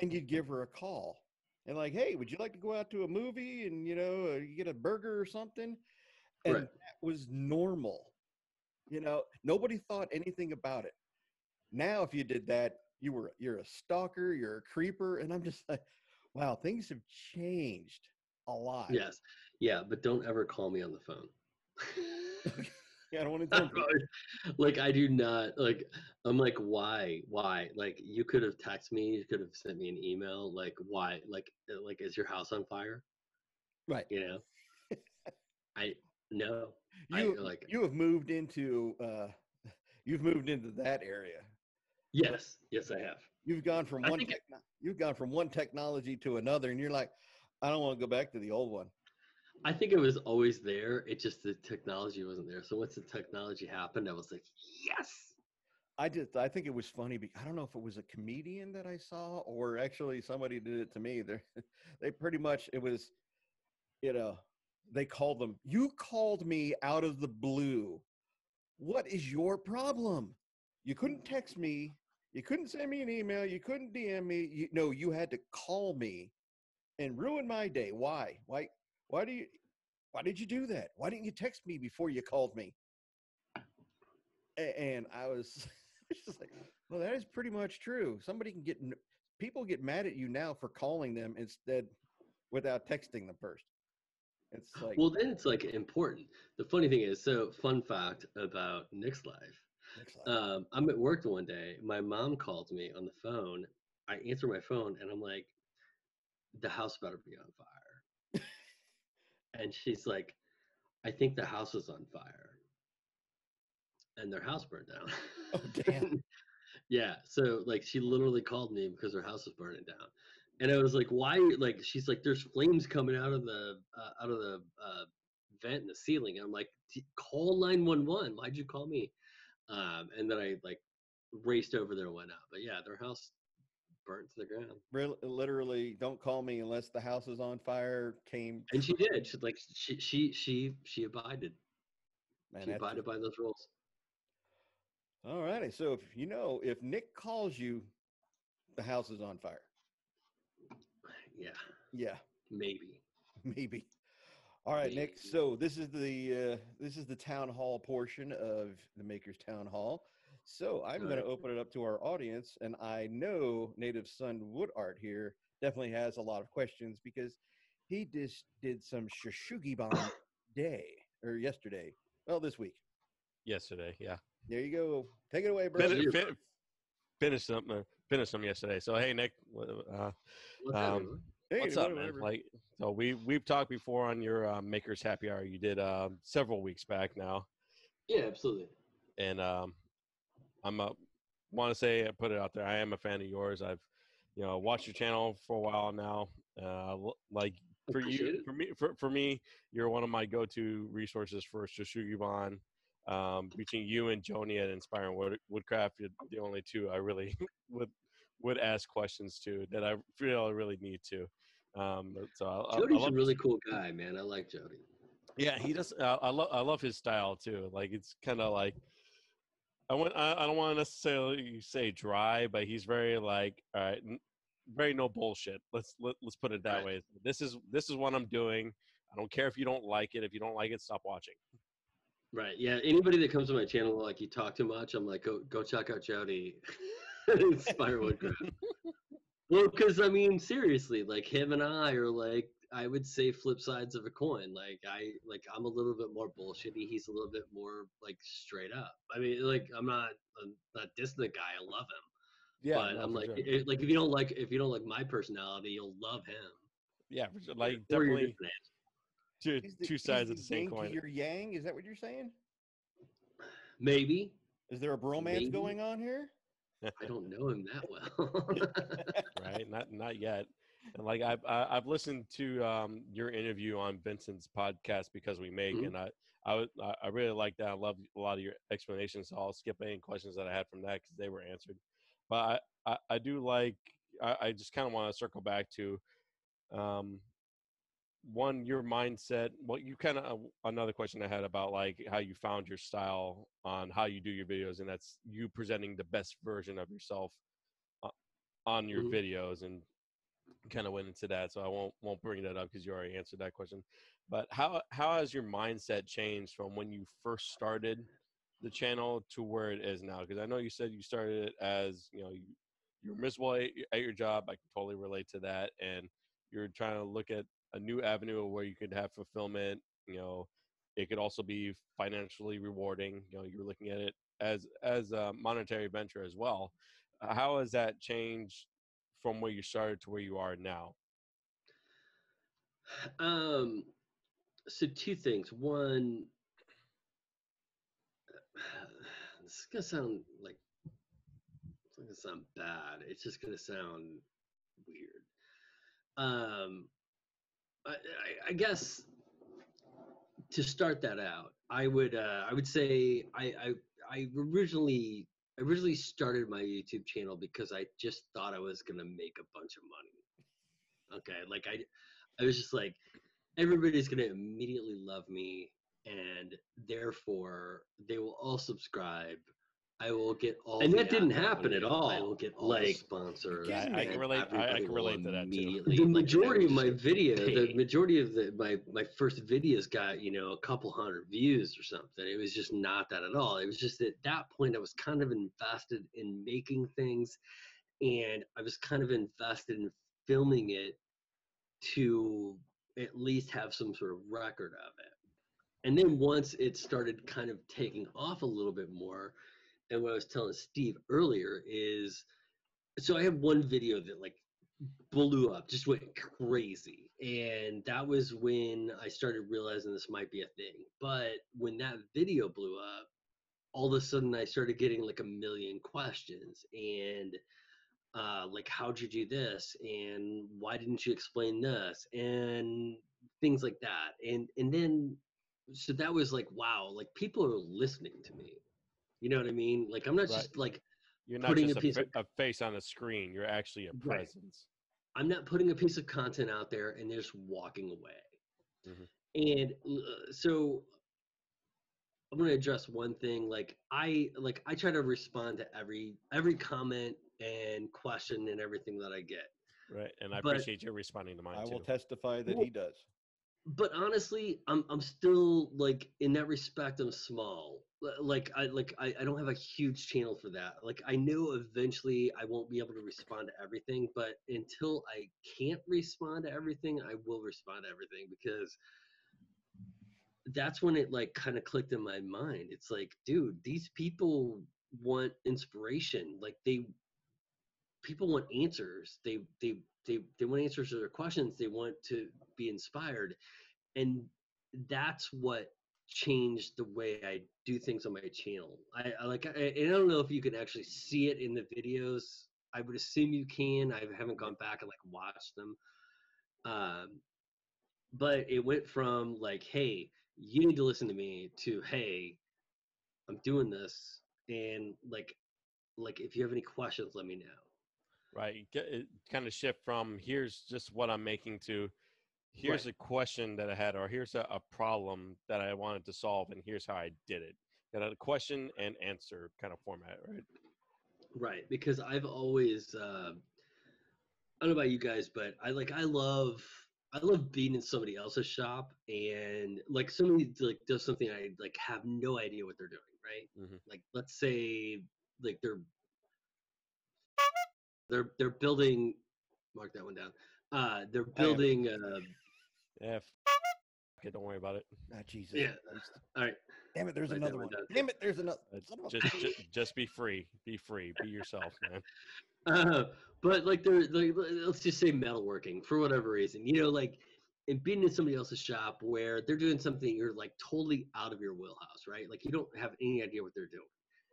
and you'd give her a call and like, hey, would you like to go out to a movie and you know, uh, you get a burger or something? And Right. that was normal. You know, nobody thought anything about it. Now, if you did that, you were you're a stalker, you're a creeper, and I'm just like, wow, things have changed a lot. Yes. Yeah, but don't ever call me on the phone. Yeah, I don't want to. like I do not like. I'm like, why? Why? Like you could have texted me. You could have sent me an email. Like why? Like uh, like is your house on fire? Right. You know. I no. I, You like you have moved into uh, you've moved into that area. yes, yes, I have. You've gone from I one think it- you've gone from one technology to another, and you're like, I don't want to go back to the old one. I think it was always there. It just the technology wasn't there. So once the technology happened, I was like, yes. I just I think it was funny because I don't know if it was a comedian that I saw or actually somebody did it to me. They they pretty much it was, you know, they called them. You called me out of the blue. What is your problem? You couldn't text me. You couldn't send me an email. You couldn't DM me. You, no, you had to call me and ruin my day. Why? Why? Why do you? Why did you do that? Why didn't you text me before you called me? And I was just like, well, that is pretty much true. Somebody can get people get mad at you now for calling them instead without texting them first. It's like, Well, then it's like important. The funny thing is, so fun fact about Nick's life. Um, I'm at work one day. My mom calls me on the phone. I answer my phone and I'm like, the house better be on fire. and she's like, I think the house is on fire. And their house burned down. Oh, damn. yeah. So like she literally called me because her house was burning down. And I was like, why? Like she's like, there's flames coming out of the uh, out of the uh, vent in the ceiling. And I'm like, "D- call 911. Why'd you call me? Um, and then I like raced over there and went out. But yeah, their house burnt to the ground. Real, literally, don't call me unless the house is on fire. Came And she did. She like she she she she abided. man. she abided by those rules. All righty. So if you know, if Nick calls you, the house is on fire. Yeah, Yeah, maybe. maybe. All right, Nick. So this is the uh, this is the town hall portion of the Makers Town Hall. So I'm going to open it up to our audience, and I know Native Son Wood Art here definitely has a lot of questions because he just did some Shou Sugi Ban day or yesterday. Well, this week. yesterday. Yeah, There you go. Take it away, bro. Fin- you- fin- finished them. Uh, finished them yesterday. So hey, Nick, uh, What's Um. Hey, what's up, whatever, man? Like, so we we've talked before on your uh, Makers Happy Hour. You did uh, several weeks back now, Yeah, absolutely. and um, I'm a want to say I put it out there. I am a fan of yours. I've you know watched your channel for a while now. Uh, like for you, for me, for, for me, you're one of my go-to resources for Shou Sugi Ban. Um, between you and Joni at Inspiring Wood, Woodcraft, you're the only two I really would would ask questions to that I feel I really need to. Um, so I, I- I Jody's a really cool guy, man. I like Jody. yeah, he does. Uh, I love I love his style too. Like it's kind of like I want. I, I don't want to necessarily say dry, but he's very like all right, n- very no bullshit. Let's let, let's put it that way. This is this is what I'm doing. I don't care if you don't like it. If you don't like it, stop watching. Right. Yeah. Anybody that comes to my channel like you talk too much, I'm like, go go check out Jody. Woodcraft. well, because I mean, seriously, like him and I are like, I would say flip sides of a coin. Like I like I'm a little bit more bullshitty. He's a little bit more like straight up. I mean, like I'm not I'm not dissing the guy. I love him. Yeah, but no, I'm like, sure. it- like if you don't like if you don't like my personality, you'll love him. Yeah, for sure. like Or definitely two the- two sides of the same yin to coin. Your yang, is that what you're saying? Maybe Is there a bromance Maybe. going on here? I don't know him that well. right? Not not yet. And like I've I- I've listened to um, your interview on Vincent's podcast because we make, Mhm. and I I would- I really like that. I love a lot of your explanations. So I'll skip any questions that I had from that because they were answered. But I I, I do like I, I just kind of want to circle back to um, one your mindset. Well, you kind of another question I had about like how you found your style on how you do your videos, and that's you presenting the best version of yourself uh, on your Mhm. videos and kind of went into that so i won't won't bring that up because you already answered that question. But how how has your mindset changed from when you first started the channel to where it is now? Because i know you said you started it as you know you, you're miserable at, at your job i can totally relate to that and you're trying to look at a new avenue where you could have fulfillment you know it could also be financially rewarding you know you're looking at it as as a monetary venture as well. How has that changed from where you started to where you are now Um, so two things. One, this is gonna sound like it's not gonna sound bad. It's just gonna sound weird. Um, I, I, I guess to start that out, I would uh, I would say I, I I originally I originally started my YouTube channel because I just thought I was gonna make a bunch of money. Okay, like I I was just like, everybody's gonna immediately love me, and therefore they will all subscribe I will get all, and that didn't happen at all. I will get all Like- sponsors. Yeah, I- I can relate- I- I can relate to that, too. immediately, the like, majority of my video, the majority of the my my first videos got you know a couple hundred views or something. It was just not that at all. It was just at that point I was kind of invested in making things, and I was kind of invested in filming it to at least have some sort of record of it. And then once it started kind of taking off a little bit more, and what I was telling Steve earlier is so I have one video that like blew up, just went crazy. And that was when I started realizing this might be a thing. But when that video blew up, all of a sudden I started getting like a million questions and uh, like how'd you do this and why didn't you explain this and things like that and and then so that was like wow like people are listening to me you know what i mean like i'm not Right. just like You're not putting just a a, piece fa- of- a face on a screen. You're actually a Right. presence. I'm not putting a piece of content out there and they're just walking away. Mhm. And uh, so I'm going to address one thing. Like I like I try to respond to every every comment and question and everything that I get. Right. And I But- appreciate you responding to mine I too. will testify that Well- he does. But honestly, I'm I'm still like in that respect I'm small. L- Like I like I, I don't have a huge channel for that. Like I know eventually I won't be able to respond to everything, but until I can't respond to everything, I will respond to everything because that's when it like kind of clicked in my mind. It's like, dude, these people want inspiration. Like they people want answers. They they they they want answers to their questions. They want to be inspired. And that's what changed the way I do things on my channel. I, I like I, and I don't know if you can actually see it in the videos. I would assume you can. I haven't gone back and like watched them. Um but it went from like, hey, you need to listen to me to hey, I'm doing this and like like if you have any questions, let me know. right it kind of shift from here's just what i'm making to here's a question that i had or here's a, a problem that i wanted to solve and here's how i did it got a question and answer kind of format right Right, because I've always uh, I don't know about you guys, but I like I love I love being in somebody else's shop and like somebody like does something I like have no idea what they're doing, right? Mhm. Like let's say like they're they're they're building mark that one down. Uh they're building uh yeah f- okay don't worry about it Ah, Jesus. yeah. All right. Damn it, there's Write that another one one. Damn it, there's another. Uh, son of a- just, just just be free be free be yourself man Uh, but like they're like let's just say metalworking for whatever reason, you know, like and being in somebody else's shop where they're doing something you're like totally out of your wheelhouse, right? Like you don't have any idea what they're doing,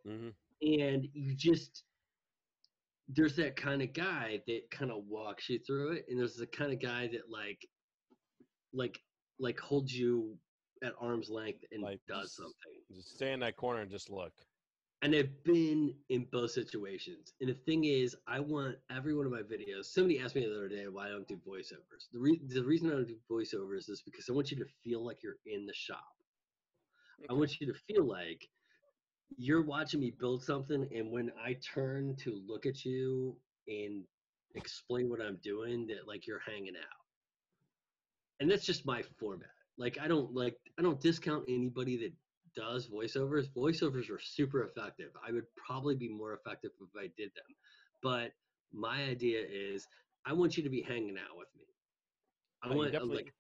hmm and you just there's that kind of guy that kind of walks you through it, and there's the kind of guy that like like like holds you at arm's length and Like, does just- something. just stay in that corner and just look And I've been in both situations. And the thing is, I want every one of my videos. Somebody asked me the other day why I don't do voiceovers. The, re- the reason I don't do voiceovers is because I want you to feel like you're in the shop. I want you to feel like you're watching me build something, and when I turn to look at you and explain what I'm doing, that like you're hanging out. And that's just my format. Like I don't like I don't discount anybody that does voiceovers. Voiceovers are super effective. I would probably be more effective if I did them. But my idea is I want you to be hanging out with me. I oh, No, want definitely like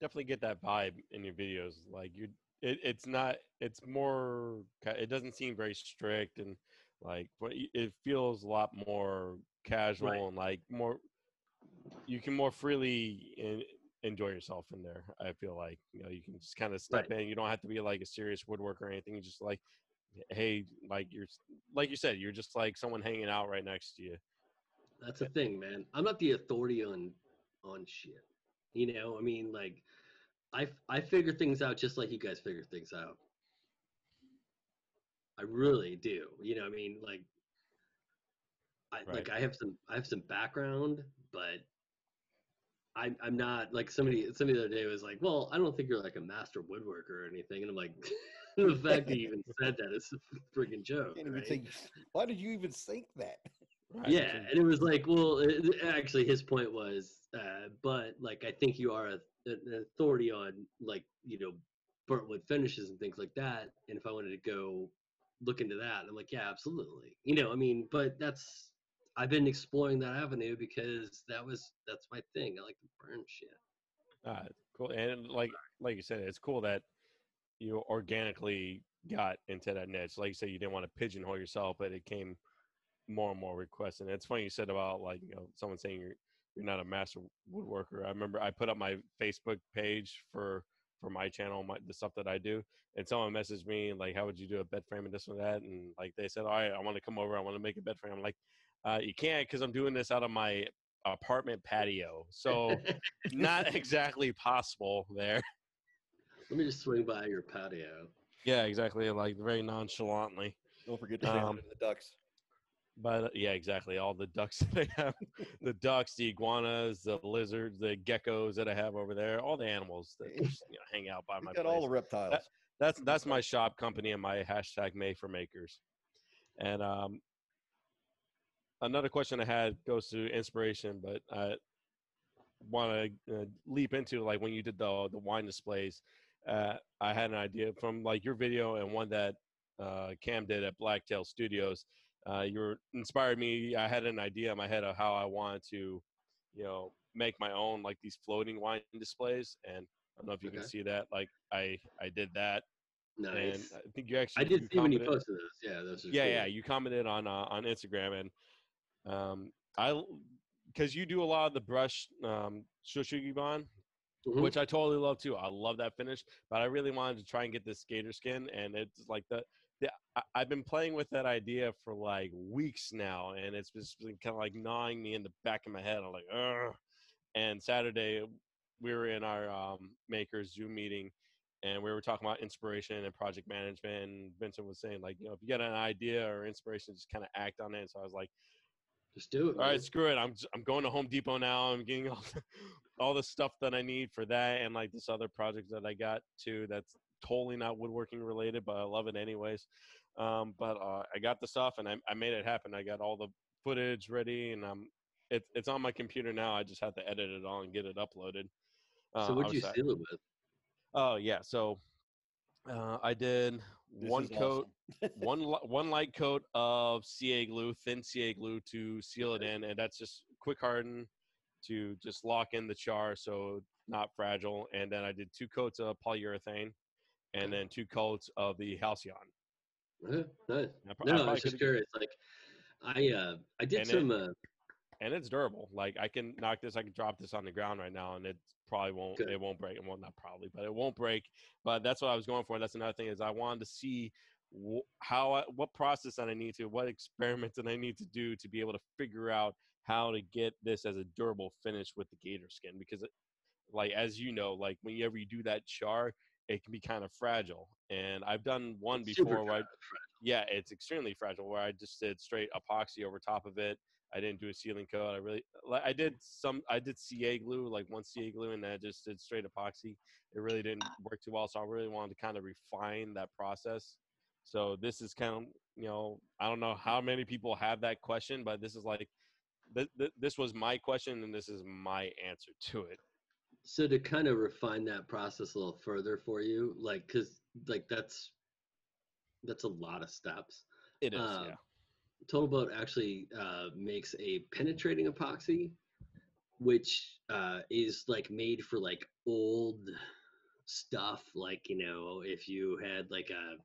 definitely get that vibe in your videos like you it, it's not it's more it doesn't seem very strict and like but it feels a lot more casual and like more you can more freely in, enjoy yourself in there i feel like you know you can just kind of step in you don't have to be like a serious woodworker or anything you just like hey like you're like you said you're just like someone hanging out right next to you That's the thing, man. I'm not the authority on on shit. You know, I mean, like, I I figure things out just like you guys figure things out. I really do. You know, I mean, like, I like I have some I have some background, but I'm I'm not like somebody somebody the other day was like, well, I don't think you're like a master woodworker or anything, and I'm like, the fact that you even said that is a freaking joke. Right? think. Why did you even think that? Right. Yeah, and it was like, well, it, it- actually, his point was, uh, but like, I think you are a, an authority on like, you know, burnt wood finishes and things like that. And if I wanted to go look into that, I'm like, yeah, absolutely. You know, I mean, but that's I've been exploring that avenue because that was that's my thing. I like to burn shit. Uh, cool. And like like you said, it's cool that you organically got into that niche. Like you said, you didn't want to pigeonhole yourself, but it came more and more requests. And it's funny you said about like you know someone saying you're you're not a master woodworker. I remember I put up my Facebook page for for my channel, my the stuff that I do, and someone messaged me like, "How would you do a bed frame and this and that?" And like they said, "All right, I want to come over. I want to make a bed frame." I'm like, uh, "You can't because I'm doing this out of my apartment patio, so not exactly possible there." Let me just swing by your patio. Yeah, exactly. Like very nonchalantly. Don't forget to say Um, hi to the ducks. But uh, yeah, exactly. All the ducks that I have, the ducks, the iguanas, the lizards, the geckos that I have over there, all the animals that just, you know, hang out by You my got place. all the reptiles. that's that's my shop company and my hashtag May for Makers. And um, another question I had goes to inspiration, but I want to uh, leap into like when you did the the wine displays. Uh, I had an idea from like your video and one that uh, Cam did at Blacktail Studios. Uh, you were inspired me. I had an idea in my head of how I wanted to, you know, make my own like these floating wine displays. And I don't know if you can see that. Like I I did that and Nice. I think you actually I did see when you posted those. Yeah, those are Yeah, cool. yeah, you commented on uh, on Instagram and um I because you do a lot of the brush um shou sugi ban, Mhm. which I totally love too. I love that finish, but I really wanted to try and get this gator skin, and it's like the. the I, I've been playing with that idea for like weeks now, and it's just been kind of like gnawing me in the back of my head. I'm like, Ugh. And Saturday, we were in our um, makers Zoom meeting, and we were talking about inspiration and project management. And Vincent was saying like, you know, if you get an idea or inspiration, just kind of act on it. And So I was like. Just do it. All right, man. screw it. I'm I'm going to Home Depot now. I'm getting all the, all the stuff that I need for that and like this other project that I got too. That's totally not woodworking related, but I love it anyways. Um, but uh, I got the stuff and I, I made it happen. I got all the footage ready and I'm it's it's on my computer now. I just have to edit it all and get it uploaded. Uh, so what'd you seal it with? Oh yeah, so uh, I did This one coat awesome. one one light coat of CA glue, thin CA glue to seal it in, and that's just quick harden to just lock in the char so not fragile. And then I did two coats of polyurethane, and then two coats of the halcyon. Uh, nice. I pro- I No, I was just curious. Like, I uh, I did And some. uh, and it's durable. Like I can knock this, I can drop this on the ground right now, and it probably won't. Good. It won't break. and Well, not probably, but it won't break. But that's what I was going for. That's another thing is I wanted to see wh- how I, what process that I need to, what experiments that I need to do to be able to figure out how to get this as a durable finish with the gator skin because, it, like as you know, like whenever you do that char, it can be kind of fragile. And I've done one super before where I, yeah, it's extremely fragile. Where I just did straight epoxy over top of it. I didn't do a sealing coat. I really, like, I did some. I did CA glue, like one CA glue, and then I just did straight epoxy. It really didn't work too well, so I really wanted to kind of refine that process. So this is kind of, you know, I don't know how many people have that question, but this is like, th- th- this was my question, and this is my answer to it. So to kind of refine that process a little further for you, like, cause like that's that's a lot of steps. It is, Um, yeah. TotalBoat actually uh, makes a penetrating epoxy, which uh, is like made for like old stuff. Like you know, if you had like a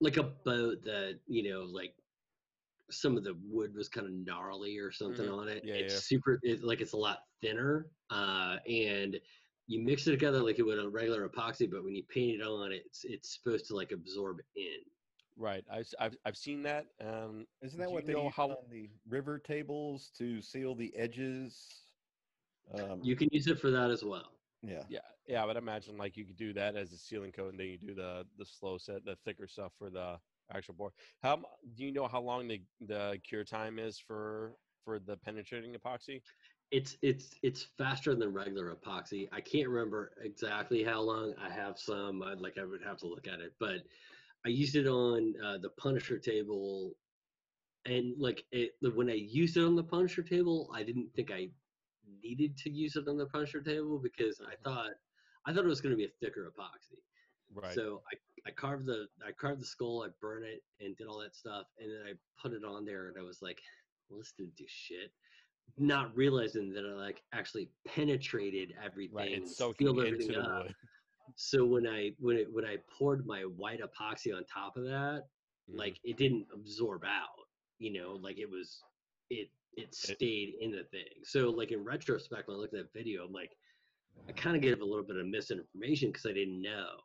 like a boat that you know like some of the wood was kind of gnarly or something Mhm. on it. Yeah, it's yeah. super. It's like it's a lot thinner, uh, and you mix it together like it would a regular epoxy. But when you paint it on, it's it's supposed to like absorb in. Right. I've, I've, I've seen that. Um, Isn't that what they know use how- on the river tables to seal the edges? Um, You can use it for that as well. yeah. Yeah, yeah, I would imagine like you could do that as a sealing coat, and then you do the the slow set, the thicker stuff for the actual board. How do you know how long the the cure time is for for the penetrating epoxy? it's it's it's faster than regular epoxy. I can't remember exactly how long. I have some. I'd like I would have to look at it, but I used it on uh, the Punisher table, and like it, when I used it on the Punisher table, I didn't think I needed to use it on the Punisher table because I thought I thought it was going to be a thicker epoxy. Right. So I, I carved the I carved the skull, I burned it and did all that stuff, and then I put it on there, and I was like, well, this didn't do shit. Not realizing that I like actually penetrated everything right. and soaking into the up. wood. So when I when it when I poured my white epoxy on top of that, Mhm. like it didn't absorb out. You know, like it was it it stayed in the thing. So like in retrospect, when I looked at that video, I'm like, I kind of gave a little bit of misinformation because I didn't know.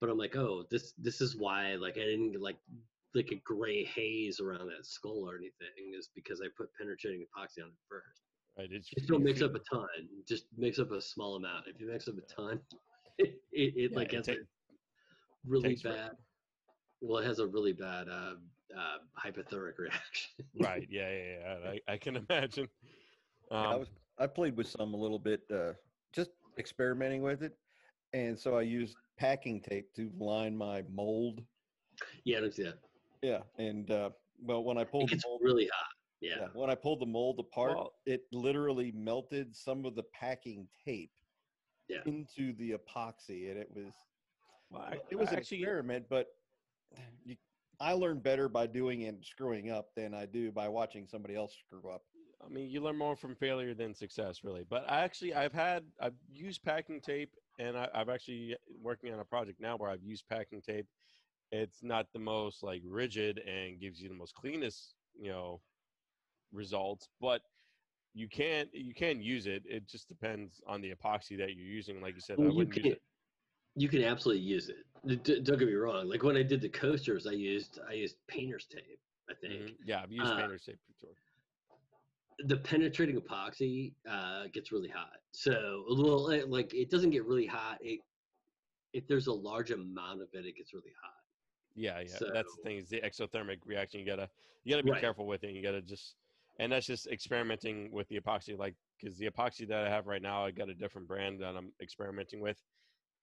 But I'm like, oh, this this is why like I didn't get like like a gray haze around that skull or anything is because I put penetrating epoxy on it first. right. It's, Just don't mix up a ton. Just mix up a small amount. If you mix up a ton, it it, it Yeah, like it has ta- a really takes forever. bad. Well, it has a really bad uh, uh, hypothermic reaction. Right. Yeah. Yeah. yeah. I, I can imagine. Yeah, I Um, was I played with some a little bit, uh, just experimenting with it, and so I used packing tape to line my mold. yeah, I don't see that. Yeah, and uh, well, when I It pulled the gets mold, really hot. Yeah. yeah, when I pulled the mold apart, Well- it literally melted some of the packing tape Yeah. into the epoxy, and it was well, I- it was I an actually, experiment, but you, I learn better by doing and screwing up than I do by watching somebody else screw up. I mean, you learn more from failure than success, really. But I actually, I've had, I've used packing tape, and I, I've actually working on a project now where I've used packing tape. It's not the most like rigid and gives you the most cleanest, you know, results, but you can you can use it. It just depends on the epoxy that you're using. Like you said, Well, you wouldn't use can it. you can absolutely use it. D- don't get me wrong. Like when I did the coasters, I used I used painter's tape. I think Mhm. Yeah, I've used Uh, painter's tape before. the penetrating epoxy uh, gets really hot. So well, it- like it doesn't get really hot. It if there's a large amount of it, it gets really hot. Yeah, yeah. that's the thing is the exothermic reaction. You gotta you gotta be Right. careful with it. You gotta just and that's just experimenting with the epoxy. Like because the epoxy that I have right now, I got a different brand that I'm experimenting with.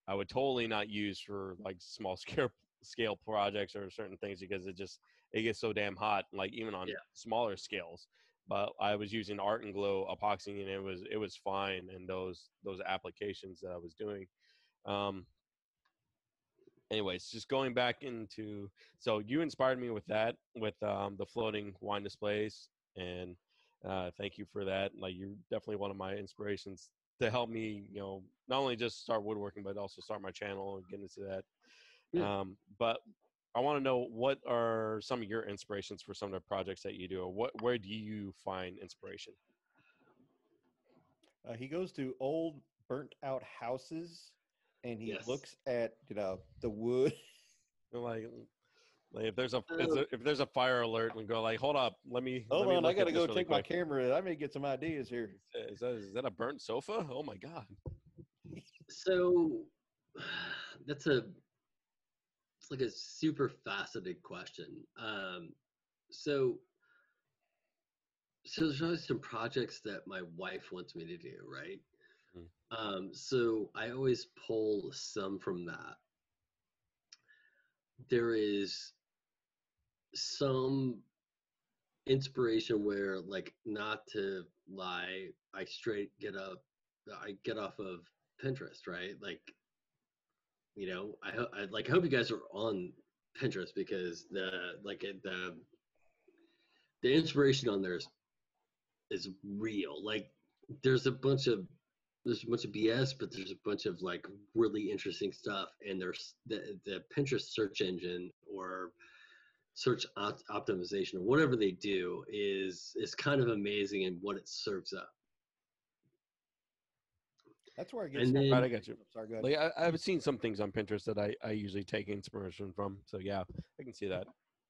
I would totally not use for like small scale scale projects or certain things because it just it gets so damn hot. Like even on Yeah. smaller scales. But I was using ArtnGlow epoxy and it was it was fine in those those applications that I was doing. Um, anyways, just going back into so you inspired me with that with um, the floating wine displays, and uh, thank you for that. Like you're definitely one of my inspirations to help me, you know, not only just start woodworking but also start my channel and get into that. Yeah. Um, but I want to know what are some of your inspirations for some of the projects that you do, or what where do you find inspiration? Uh, he goes to old burnt out houses, and he Yes. looks at you know the wood. Like, like if there's a, if there's a if there's a fire alert, we go like, hold up, let me. Hold let me on, I got to go really take my camera. I may get some ideas here. Is that, is that a burnt sofa? Oh my god. So that's a it's like a super faceted question. Um, so so there's always some projects that my wife wants me to do, right? Mm. Um, so I always pull some from that. There is some inspiration where, like, not to lie, I straight get up, I get off of Pinterest, right? Like, you know, I, ho- I like hope you guys are on Pinterest because the like the the inspiration on there is is real. Like, there's a bunch of there's a bunch of BS, but there's a bunch of like really interesting stuff. And there's the the Pinterest search engine or search op- optimization or whatever they do is is kind of amazing in what it serves up. That's where I get. And then- Right, I got you. Sorry, go like, I, I've seen some things on Pinterest that I, I usually take inspiration from. So yeah, I can see that.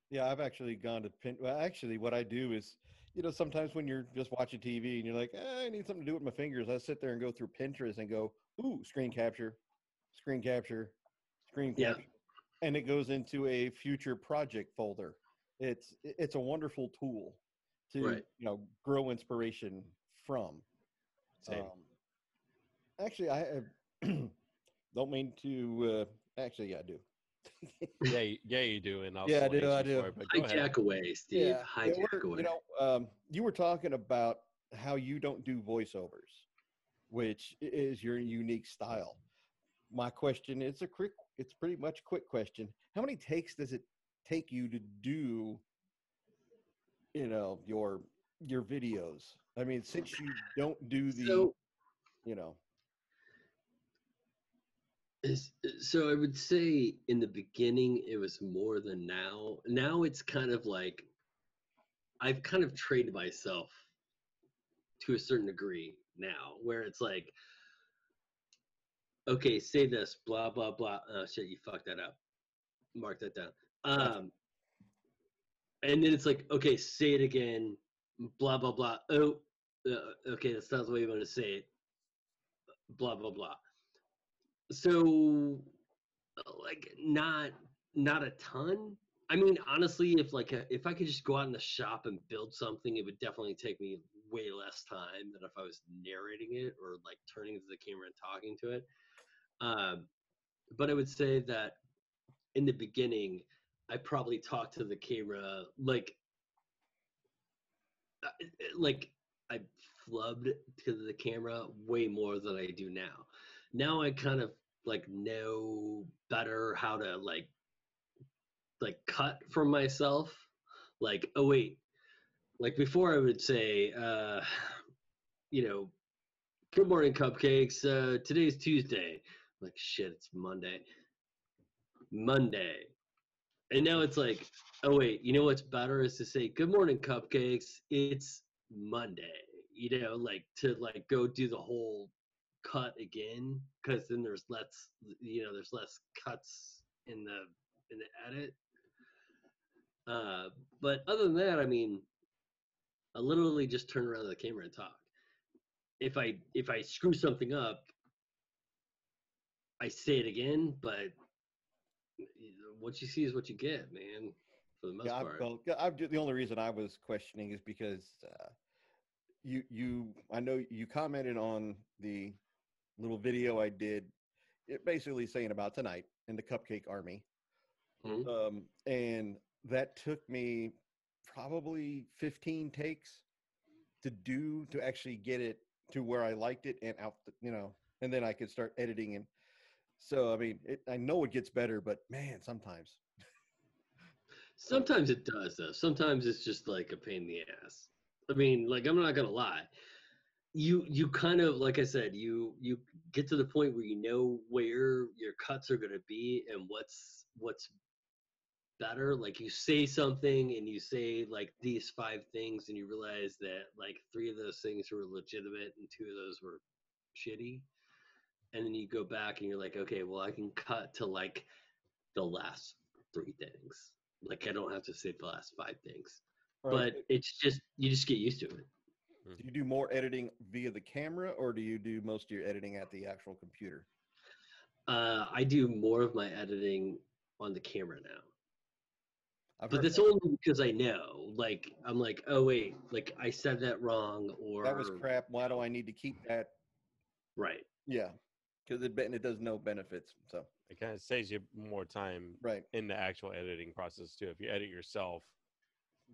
Yeah, I've actually gone to Pin. Well, actually, what I do is, you know, sometimes when you're just watching TV and you're like, eh, I need something to do with my fingers, I sit there and go through Pinterest and go, ooh, screen capture, screen capture, screen Yeah. Capture, and it goes into a future project folder. It's it's a wonderful tool to Right. you know grow inspiration from. Same. Um, actually, I uh, don't mean to. Uh, actually, yeah, I do. yeah, yeah, you do, and I'll Yeah, I do, I do. it, but go ahead. Hijack away, Steve. yeah, Hijack we're- away. You know, um, you were talking about how you don't do voiceovers, which is your unique style. My question is a quick. It's pretty much a quick question. How many takes does it take you to do? You know your your videos. I mean, since you don't do the, so, you know, so I would say in the beginning it was more than now. Now it's kind of like I've kind of trained myself to a certain degree now, where it's like, okay, say this, blah blah blah. Oh shit, you fucked that up. Mark that down. Um, and then it's like, okay, say it again, blah blah blah. Oh, uh, okay, that's not the way you want to say it. Blah blah blah. So, uh, like, not not a ton. I mean, honestly, if like a, if I could just go out in the shop and build something, it would definitely take me way less time than if I was narrating it or like turning to the camera and talking to it. Um, but I would say that in the beginning, I probably talked to the camera like uh, like I flubbed to the camera way more than I do now. Now I kind of like know better how to like like cut from myself. Like, oh wait, like before I would say, uh, you know, good morning cupcakes. Uh, today's Tuesday. Like shit, it's Monday. Monday. And now it's like, oh wait, you know what's better is to say good morning cupcakes. It's Monday. You know, like to like go do the whole cut again because then there's less you know there's less cuts in the in the edit uh but other than that i mean i literally just turn around the camera and talk if i if i screw something up i say it again but what you see is what you get man for the most yeah, I, part well, yeah, I, the only reason I was questioning is because uh, you you I know you commented on the little video I did, it basically saying about tonight in the Cupcake Army, Mhm. um, and that took me probably 15 takes to do to actually get it to where I liked it and out, you know, and then I could start editing and. So I mean, it, I know it gets better, but man, sometimes Sometimes it does though. Sometimes it's just like a pain in the ass. I mean, like I'm not gonna lie. You you kind of like I said, you you get to the point where you know where your cuts are gonna be and what's what's better. Like you say something and you say like these five things and you realize that like three of those things were legitimate and two of those were shitty. And then you go back and you're like, okay, well I can cut to like the last three things. Like I don't have to say the last five things. Right. But it's just you just get used to it. Do you do more editing via the camera or do you do most of your editing at the actual computer? Uh, I do more of my editing on the camera now, I've but that's that, only because I know. Like I'm like, oh wait, like I said that wrong, or that was crap. Why do I need to keep that? Right. Yeah, because it ben- it does no benefits. So It kind of saves you more time right, in the actual editing process too. If you edit yourself,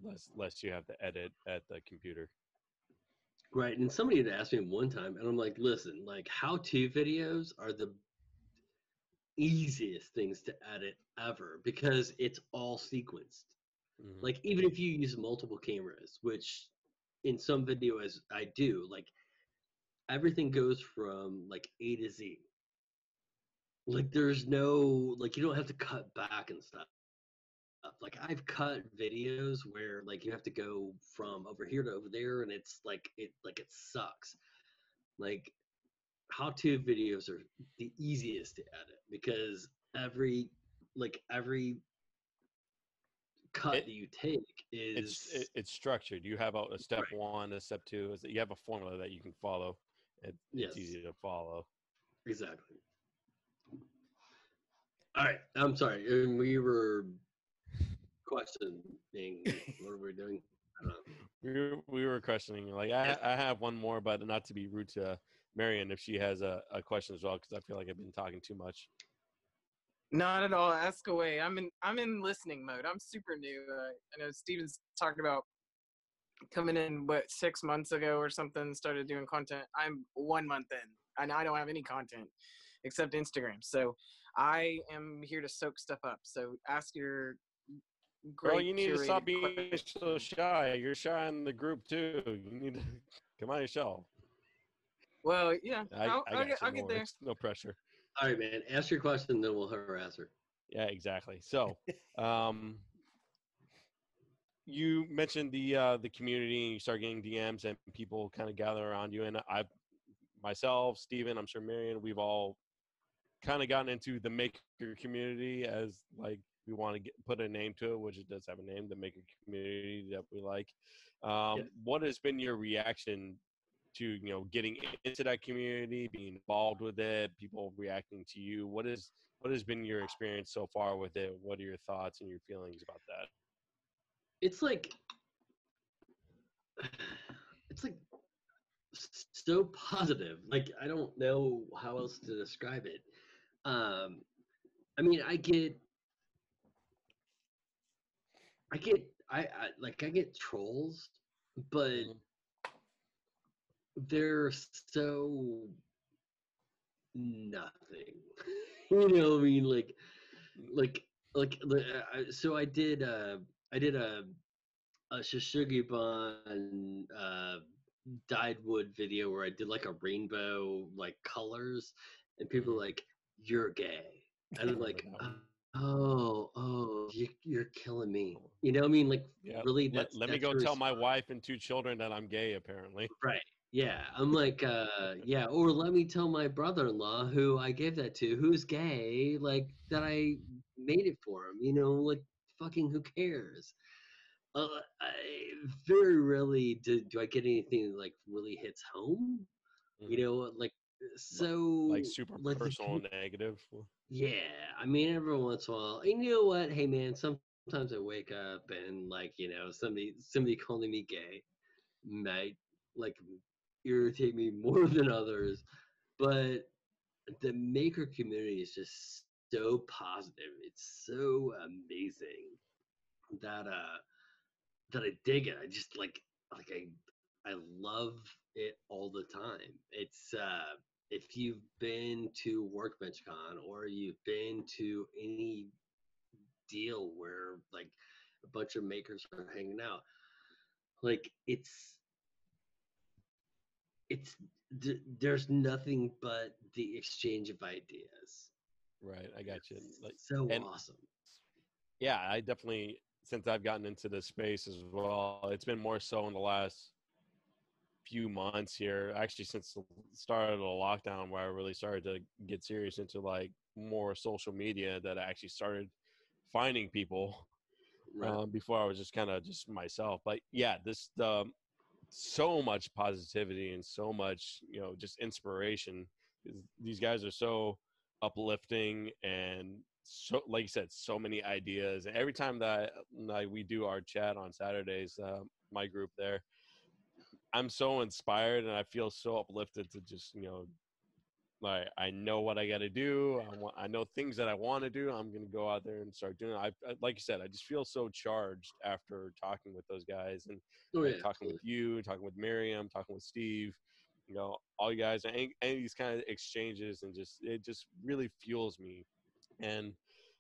less less you have to edit at the computer. Right. And somebody had asked me one time, and I'm like, listen, like how to videos are the easiest things to edit ever because it's all sequenced. Mhm. Like even if you use multiple cameras, which in some videos I do, like everything goes from like A to Z. Like there's no like you don't have to cut back and stuff. Like I've cut videos where like you have to go from over here to over there and it's like it like it sucks. Like how to videos are the easiest to edit because every like every cut It- that you take is It's it, it's structured. You have a, a step one, a step two. Is that you have a formula that you can follow. It, Yes. It's easy to follow. Exactly. All right. I'm sorry. and We were questioning what are we doing? I don't know. We were, we were questioning. Like I, I have one more, but not to be rude to Marion if she has a, a question as well, because I feel like I've been talking too much. Not at all. Ask away. I'm in. I'm in listening mode. I'm super new. Uh, I know Steven's talking about coming in what six months ago or something. Started doing content. I'm one month in, and I don't have any content except Instagram. So I am here to soak stuff up. So ask your great. Girl, you need to stop being questions. so shy. You're shy in the group too. You need to come on your shell. Well, yeah. I, I'll, I I'll get, I'll no get there. worries. No pressure. All right, man. Ask your question, then we'll harass her. Yeah, exactly. So, um, you mentioned the uh, the community, and you start getting DMs, and people kind of gather around you. And I, myself, Steven, I'm sure Marion, we've all kind of gotten into the maker community as like we want to get put a name to it, which it does have a name, the maker community that we like. Um, Yes. What has been your reaction to you know getting into that community, being involved with it, people reacting to you? What is what has been your experience so far with it? What are your thoughts and your feelings about that? It's like it's like so positive. Like I don't know how else to describe it. Um, I mean, I get, I get, I, I like I get trolls, but Mhm. they're so nothing. you know, what I mean, like, like, like. the- I- So I did. Uh, I did a a Shou Sugi Ban uh, dyed wood video where I did like a rainbow like colors, and people were like, "You're gay," and I'm like, "Oh, oh, you, you're killing me." You know, what I mean, like, Yeah, really. Let, That's, let me that's go your tell my wife and two children that I'm gay. Apparently, Right. Yeah. I'm like, uh, yeah. Or let me tell my brother-in-law who I gave that to, who's gay, like that I made it for him. You know, like fucking who cares? Uh, I, very rarely do, do I get anything that like really hits home. Mhm. You know, like so like super like personal and negative. yeah, I mean, every once in a while, and you know what? Hey, man, sometimes I wake up and like, you know, somebody somebody calling me gay might like irritate me more than others, but the maker community is just so positive. It's so amazing that uh that I dig it. I just like like I I love it all the time. It's uh if you've been to Workbench Con or you've been to any deal where like a bunch of makers are hanging out, like it's it's th- there's nothing but the exchange of ideas. Right, I got you. Like, so and- awesome. yeah, I definitely since I've gotten into this space as well. It's been more so in the last few months here. Actually, since the start of the lockdown, where I really started to get serious into like more social media, that I actually started finding people Right. um, before I was just kind of just myself. But yeah, this um, so much positivity and so much you know just inspiration. These guys are so uplifting and so like you said so many ideas. And every time that like we do our chat on saturdays uh, my group there i'm so inspired and i feel so uplifted to just you know like i know what i got to do. I, want, I know things that i want to do. I'm going to go out there and start doing it. I, I like you said i just feel so charged after talking with those guys and oh yeah, talking with you, talking with Miriam, talking with Steve, you know, all you guys, any, any of these kind of exchanges, and just it just really fuels me. And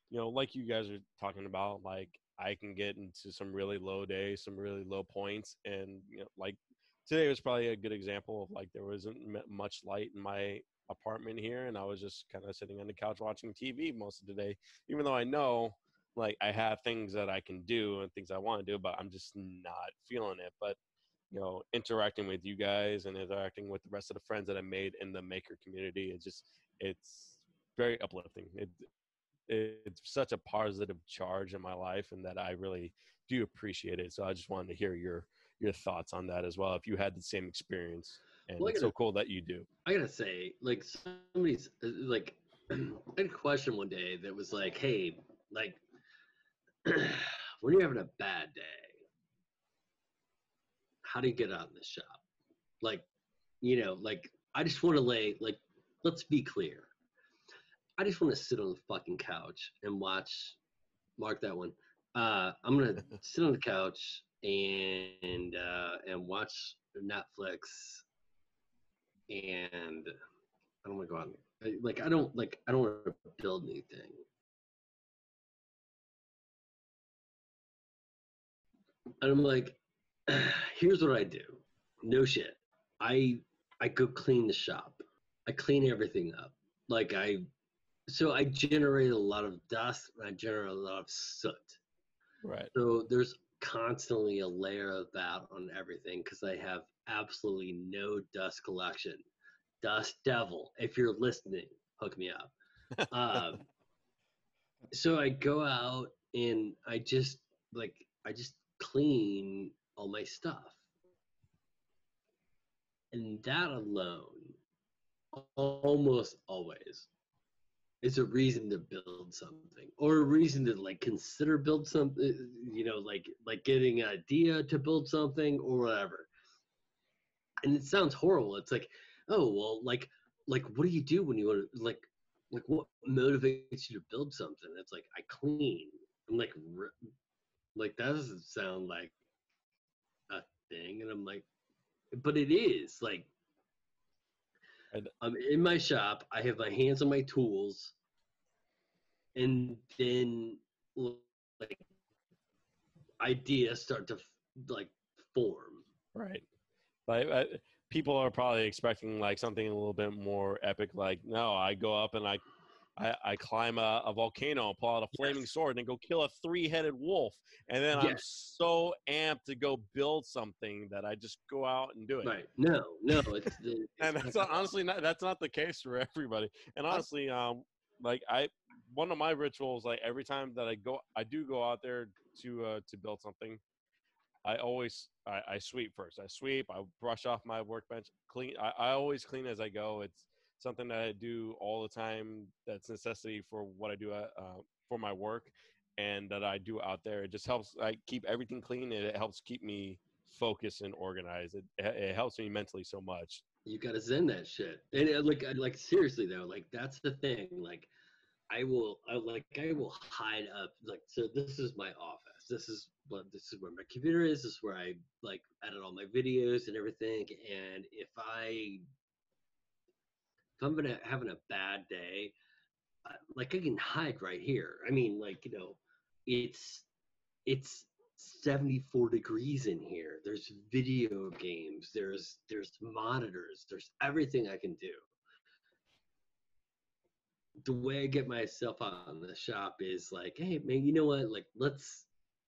you know, like you guys are talking about, like I can get into some really low days, some really low points, and you know, like today was probably a good example of like there wasn't much light in my apartment here, and I was just kind of sitting on the couch watching TV most of the day, even though I know like I have things that I can do and things I want to do, but I'm just not feeling it. But you know, interacting with you guys and interacting with the rest of the friends that I made in the maker community it's just it's very uplifting. It it's such a positive charge in my life, and that I really do appreciate it. So I just wanted to hear your your thoughts on that as well. If you had the same experience, and Well, gotta- so cool that you do. I gotta say, like somebody's uh, like, I had a question one day that was like, "Hey, like, when you're having a bad day, how do you get out in this shop? Like, you know, like I just want to lay like let's be clear. I just want to sit on the fucking couch and watch mark that one. Uh I'm gonna sit on the couch and uh and watch Netflix and I don't want to go out like I don't like I don't want to build anything. And I'm like, here's what I do. No shit. I I go clean the shop. I clean everything up. Like I so I generate a lot of dust and I generate a lot of soot. Right. So there's constantly a layer of that on everything because I have absolutely no dust collection. Dust Devil, if you're listening, hook me up. Um, so I go out and I just like I just clean all my stuff, and that alone, almost always, is a reason to build something or a reason to like consider build something. Uh, you know, like like getting an idea to build something or whatever. And it sounds horrible. It's like, oh well, like like what do you do when you want to like like what motivates you to build something? It's like I clean. I'm like like that doesn't sound like thing, and I'm like, but it is like. I'm in my shop. I have my hands on my tools, and then like ideas start to like form. Right. Like uh, people are probably expecting like something a little bit more epic. Like, no, I go up and I, I, I climb a, a volcano, pull out a flaming Yes. sword, and go kill a three-headed wolf. And then I'm so amped to go build something that I just go out and do it. Right? No, no. It's, the- and that's not, honestly not that's not the case for everybody. And honestly, um, like I, one of my rituals, like every time that I go, I do go out there to uh, to build something. I always I, I sweep first. I sweep. I brush off my workbench. Clean. I, I always clean as I go. It's something that I do all the time. That's necessity for what I do uh, uh, for my work, and that I do out there. It just helps. I keep everything clean, and it helps keep me focused and organized. It, it helps me mentally so much. you gotta zen that shit. And uh, like, uh, like seriously though, like that's the thing. Like, I will, I like, I will hide up. Like, so this is my office. This is what this is where my computer is. This is where I like edit all my videos and everything. And if I, if I'm gonna having a bad day, uh, like I can hide right here. I mean, like you know, it's it's 74 degrees in here. There's video games. There's there's monitors. There's everything i can do. The way i get myself out in the shop is like hey man you know what? Like let's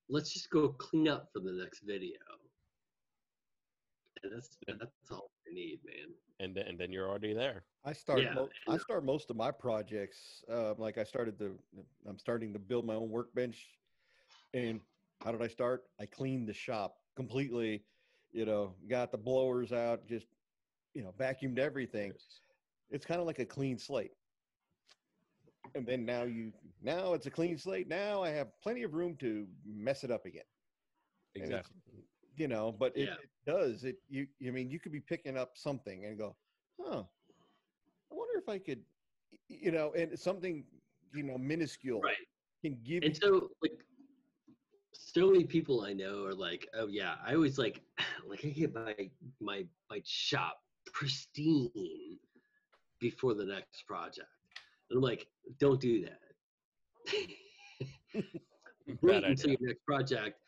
let's just go clean up for the next video. And that's that's all need man and then, and then you're already there. I start. Yeah, mo- I I start most of my projects. Uh, like I started the. I'm starting to build my own workbench, and how did I start? I cleaned the shop completely. You know, got the blowers out, just you know, vacuumed everything. It's kind of like a clean slate. And then now you now it's a clean slate. Now I have plenty of room to mess it up again. Exactly. You know, but it, Yeah. it does. It you I mean you could be picking up something and go, huh. I wonder if I could you know, and something, you know, minuscule right can give and you so like so many people i know are like oh yeah i always like like i get my my my shop pristine before the next project and i'm like don't do that wait until idea. your next project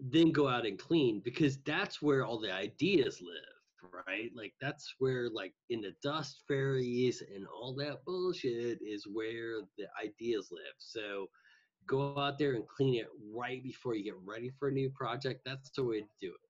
then go out and clean because that's where all the ideas live right? Like that's where like in the dust fairies and all that bullshit is where the ideas live. So go out there and clean it right before you get ready for a new project. That's the way to do it.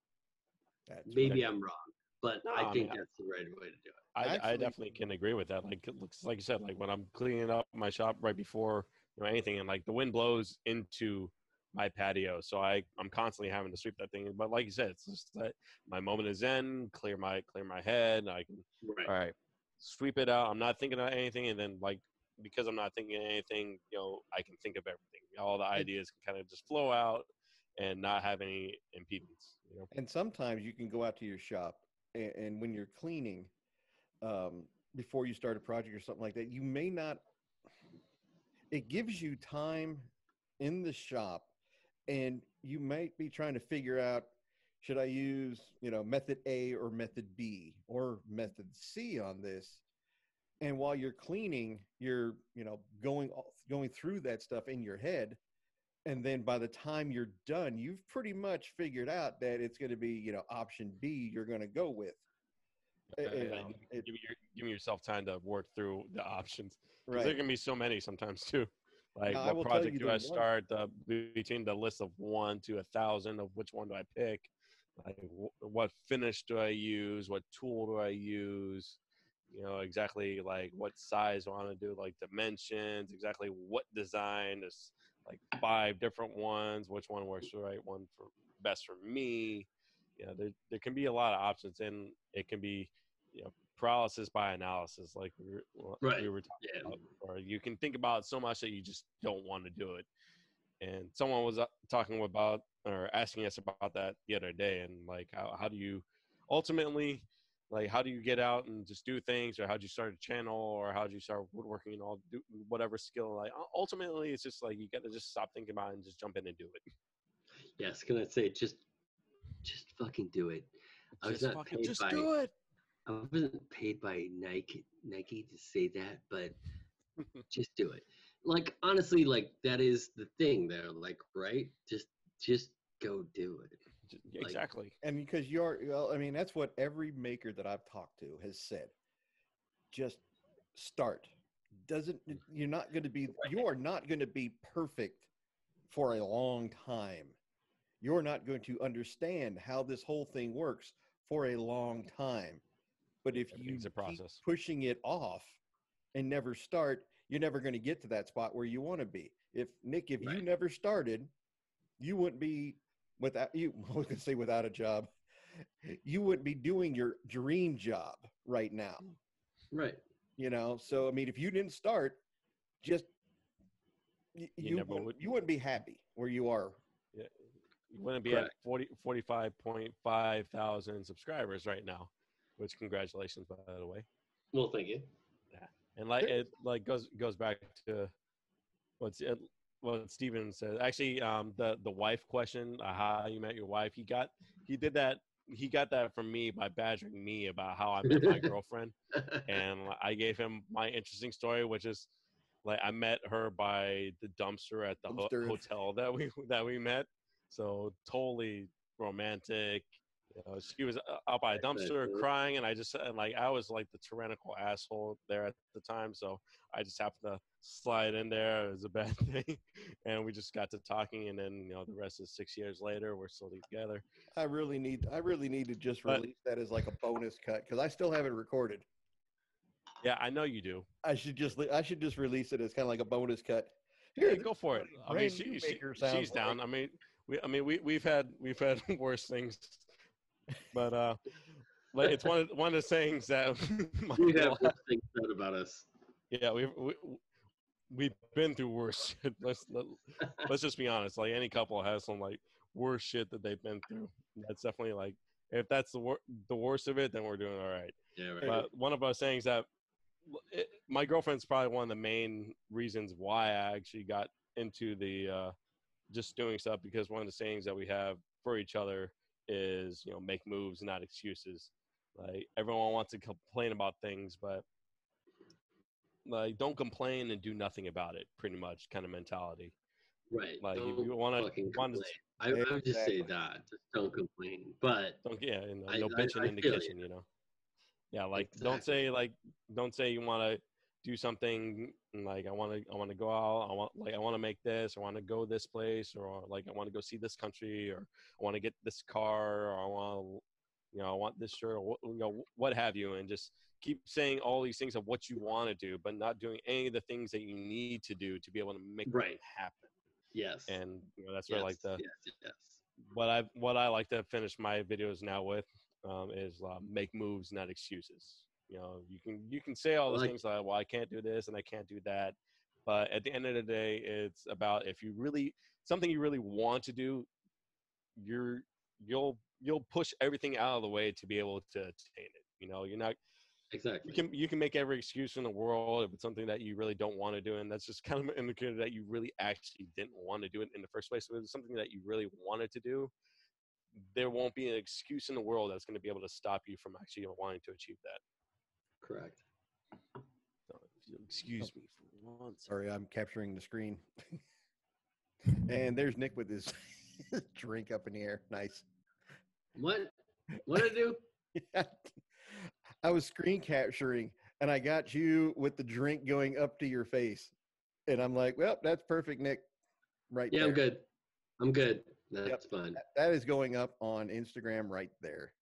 That's maybe right. i'm wrong but No, i I think mean, that's the right way to do it. I, I definitely can agree with that. Like it looks like you said, like when I'm cleaning up my shop right before you know anything, and like the wind blows into my patio, so I I'm constantly having to sweep that thing. But like you said, it's just that my moment is in, clear my clear my head. I can right all right, sweep it out. I'm not thinking of anything, and then like because I'm not thinking of anything, you know, I can think of everything. All the ideas can kind of just flow out, and not have any impedance. You know? And sometimes you can go out to your shop, and, and when you're cleaning, um, before you start a project or something like that, you may not. It gives you time in the shop, and you might be trying to figure out should I use you know method A or method B or method C on this. And while you're cleaning, you're you know going going through that stuff in your head, and then by the time you're done you've pretty much figured out that it's going to be you know option b you're going to go with Uh, you and know, it- your, give yourself time to work through the options. right There can be so many sometimes too. Like Now, what project do I start? The, between the list of one to a thousand of which one do I pick? Like wh- what finish do I use? What tool do I use? You know exactly like what size do I want to do, like dimensions, exactly what design. There's like five different ones. Which one works the right one for best for me? You know, there there can be a lot of options, and it can be you know paralysis by analysis, like we were, Right. we were talking Yeah. about, or you can think about so much that you just don't want to do it. And someone was uh, talking about or asking us about that the other day, and like how how do you ultimately like how do you get out and just do things, or how do you start a channel, or how do you start woodworking and all do whatever skill? Like ultimately, it's just like you got to just stop thinking about it and just jump in and do it. Yes, can I say just just fucking do it. I was Just not fucking paid just by do it. I wasn't paid by Nike Nike to say that, but just do it. Like honestly, like that is the thing there. Like, right? Just just go do it. Just- Like- exactly. and because you're well i mean that's what every maker that i've talked to has said just start doesn't you're not going to be you are not going to be perfect for a long time you're not going to understand how this whole thing works for a long time but if you Everything's a keep process. pushing it off and never start you're never going to get to that spot where you want to be if nick if you never started you wouldn't be without you I was gonna say without a job you wouldn't be doing your dream job right now Right. you know so i mean if you didn't start just You you, wouldn't, would. you wouldn't be happy where you are Yeah. You wouldn't be at Correct. 40, 45.5 thousand subscribers right now, which congratulations, by the way. Well, thank you. Yeah, And like it like goes goes back to what's it, what Steven said. Actually, um, the the wife question, uh, how you met your wife, he got he did that. He got that from me by badgering me about how I met my girlfriend, and I gave him my interesting story, which is like I met her by the dumpster at the ho- hotel that we that we met. So totally romantic. You know, she was uh, up by a dumpster crying, and I just and like I was like the tyrannical asshole there at the time, so I just happened to slide in there. It was a bad thing, and we just got to talking, and then you know the rest is six years later. We're still together. i really need i really need to just But- release that as like a bonus cut because i still have it recorded Yeah, I know you do. i should just i should just release it as kind of like a bonus cut Yeah, go for it. I mean, she, she- she's down. I mean, we, I mean, we we've had we've had worse things, but uh, like it's one of one of the sayings that my we have worse things said about us. Yeah, we've we, we've been through worse shit. Let's let, let's just be honest. Like any couple has some like worse shit that they've been through. That's definitely like if that's the wor- the worst of it, then we're doing all right. Yeah, right. But one of our sayings that it, my girlfriend's probably one of the main reasons why I actually got into the uh, just doing stuff because one of the sayings that we have for each other is you know make moves, not excuses. Like everyone wants to complain about things, but like don't complain and do nothing about it. Pretty much kind of mentality. right. Like don't you want to want to complain. I, I would just say that. Just don't complain. But don't yeah, and uh, I- no I- bitching I in the feel you. kitchen, you know. Yeah, like don't say like don't say you want to do something like I want to I want to go out, I want like I want to make this, I want to go this place or like I want to go see this country or I want to get this car or I want to you know, I want this shirt or what, you know what have you and just keep saying all these things of what you want to do but not doing any of the things that you need to do to be able to make Right. happen. yes. And you know that's where like yes, the yes, yes. what I what I like to finish my videos now with um, is uh, make moves, not excuses. You know, you can you can say all the like- things like, "Well, I can't do this and I can't do that," but at the end of the day, it's about if you really something you really want to do, you're you'll you'll push everything out of the way to be able to attain it. You know, you're not Exactly. you can you can make every excuse in the world if it's something that you really don't want to do, and that's just kind of an indicator that you really actually didn't want to do it in the first place. If it's something that you really wanted to do, there won't be an excuse in the world that's going to be able to stop you from actually wanting to achieve that. Correct. So, if you'll excuse me for one second. Sorry, I'm capturing the screen. and there's Nick with his drink up in the air. Nice. What? What did I do? I was screen capturing and I got you with the drink going up to your face. And I'm like, well, that's perfect, Nick. Right Yeah, there. I'm good. I'm good. That's fine. That- That is going up on Instagram right there.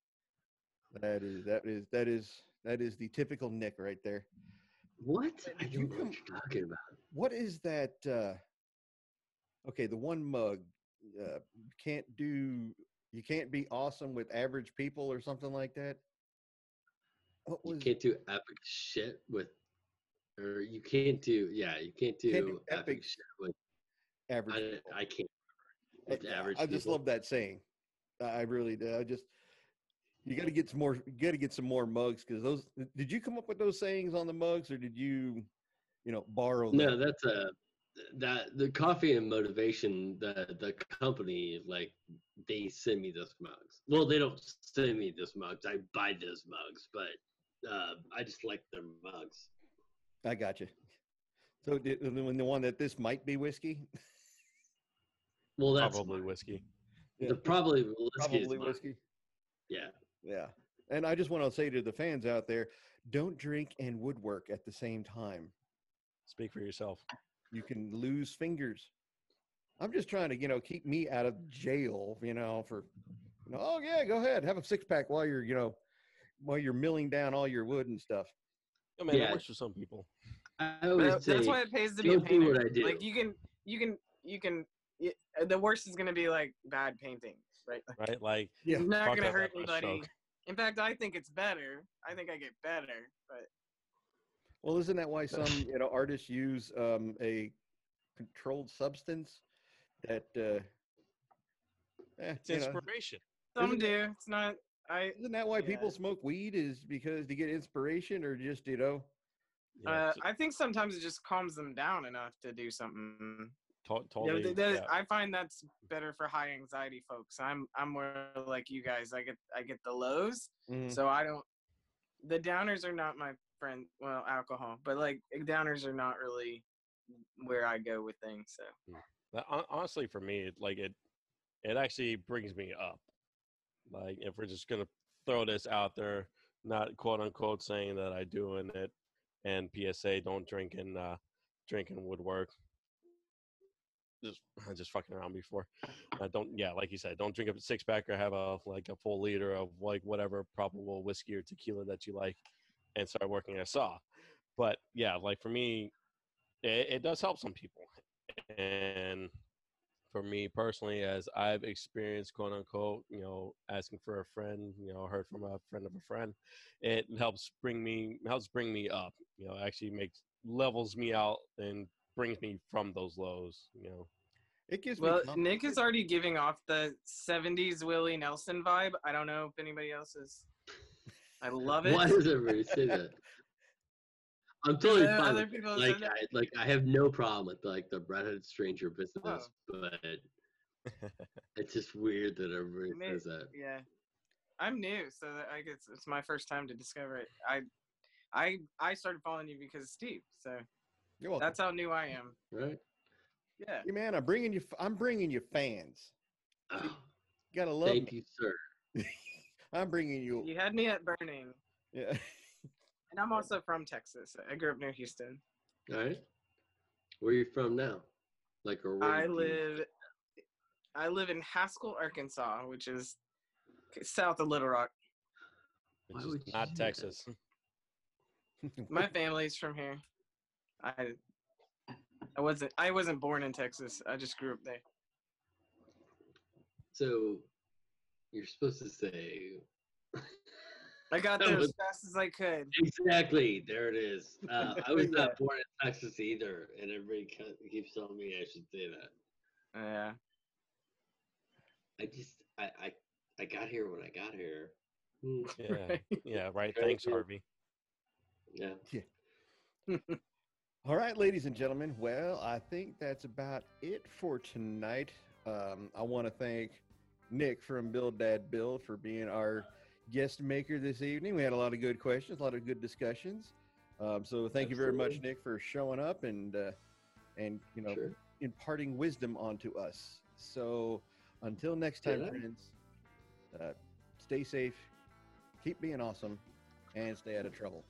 That is that is that is that is the typical Nick right there. What? I Did you know what come- you're talking about. What is that? Uh, okay, the one mug uh, can't do. You can't be awesome with average people or something like that. What was, You can't do epic shit with, or you can't do. Yeah, you can't do, Can't do epic, epic shit with. average? I, people? I can't. I- average. I just people. love that saying. I really do. I just you got to get some more. You got to get some more mugs because those. Did you come up with those sayings on the mugs, or did you, you know, borrow? them? No, that's a that the coffee and motivation. The the company like they send me those mugs. Well, they don't send me those mugs. I buy those mugs, but uh, I just like their mugs. I got you. So did, the one that this might be whiskey. Well, that's Probably mine. whiskey. Yeah. The probably whiskey Probably whiskey. Yeah. Yeah. And I just want to say to the fans out there, don't drink and woodwork at the same time. Speak for yourself. You can lose fingers. I'm just trying to, you know, keep me out of jail, you know, for, you know, oh yeah, go ahead, have a six pack while you're, you know, while you're milling down all your wood and stuff. Oh man, Yeah. it works for some people. I always that- say that's why it pays to be a painter. what I do. Like you can, you can, you can. y- uh, The worst is gonna be like bad painting, right? Like, Right? Like Yeah. It's not gonna hurt anybody. Stroke. In fact, I think it's better. I think I get better, but Well, isn't that why some, you know, artists use um, a controlled substance that, uh, eh, it's you know, inspiration. some Isn't do. It's not. I isn't that why people smoke weed is because to get inspiration or just, you know, Yeah, Uh, t- I think sometimes it just calms them down enough to do something. To- Yeah, totally. that- yeah. I find that's better for high anxiety folks. I'm I'm more like you guys. I get I get the lows, mhm. so I don't. The downers are not my friend. Well, alcohol, but like downers are not really where I go with things. So But honestly, for me, it- like it, it actually brings me up. Like if we're just gonna throw this out there, not quote unquote saying that I do in it, and PSA don't drink and uh, drink and woodwork. Just just fucking around before. I don't. Yeah, like you said, don't drink a six pack or have a like a full liter of like whatever probable whiskey or tequila that you like, and start working a saw. But yeah, like for me, it, it does help some people, and for me personally, as I've experienced, quote unquote, you know, asking for a friend, you know, heard from a friend of a friend, it helps bring me helps bring me up. You know, actually makes levels me out and brings me from those lows. You know, it gives me well. Nick is already giving off the '70s Willie Nelson vibe. I don't know if anybody else is. I love it. Why does everybody say that? I'm totally Yeah, fine. other with it. people like. I like I have no problem with like the redheaded stranger business, Oh. but it's just weird that everybody May- says that. Yeah, I'm new, so that I guess it's my first time to discover it. I, I, I started following you because of Steve. So You're that's how new I am. Right? Yeah. Hey, man, I'm bringing you. I'm bringing you fans. Oh, You gotta love thank me. you, sir. I'm bringing you. You had me at burning, Yeah. and I'm also from Texas. I grew up near Houston. All right. Where are you from now? Like, or where I do you- live, I live in Haskell, Arkansas, which is south of Little Rock. it's Why just would you not? Texas. My family's from here. I, I wasn't, I wasn't born in Texas. I just grew up there. So, you're supposed to say I got there was- as fast as I could. exactly. There it is. Uh, I was Yeah. not born in Texas either, and everybody keeps telling me I should say that. Yeah. I just I, I I got here when I got here. Hmm, Yeah, Right. yeah, right. Thanks, good. Harvey. Yeah. All right, ladies and gentlemen. Well, I think that's about it for tonight. Um, I want to thank Nick from Build Dad Build for being our guest maker this evening. We had a lot of good questions, a lot of good discussions. Um, so thank you very much, Nick, for showing up and uh, and you know Sure. imparting wisdom onto us. So until next time, Yeah. friends, uh, stay safe, keep being awesome, and stay out of trouble.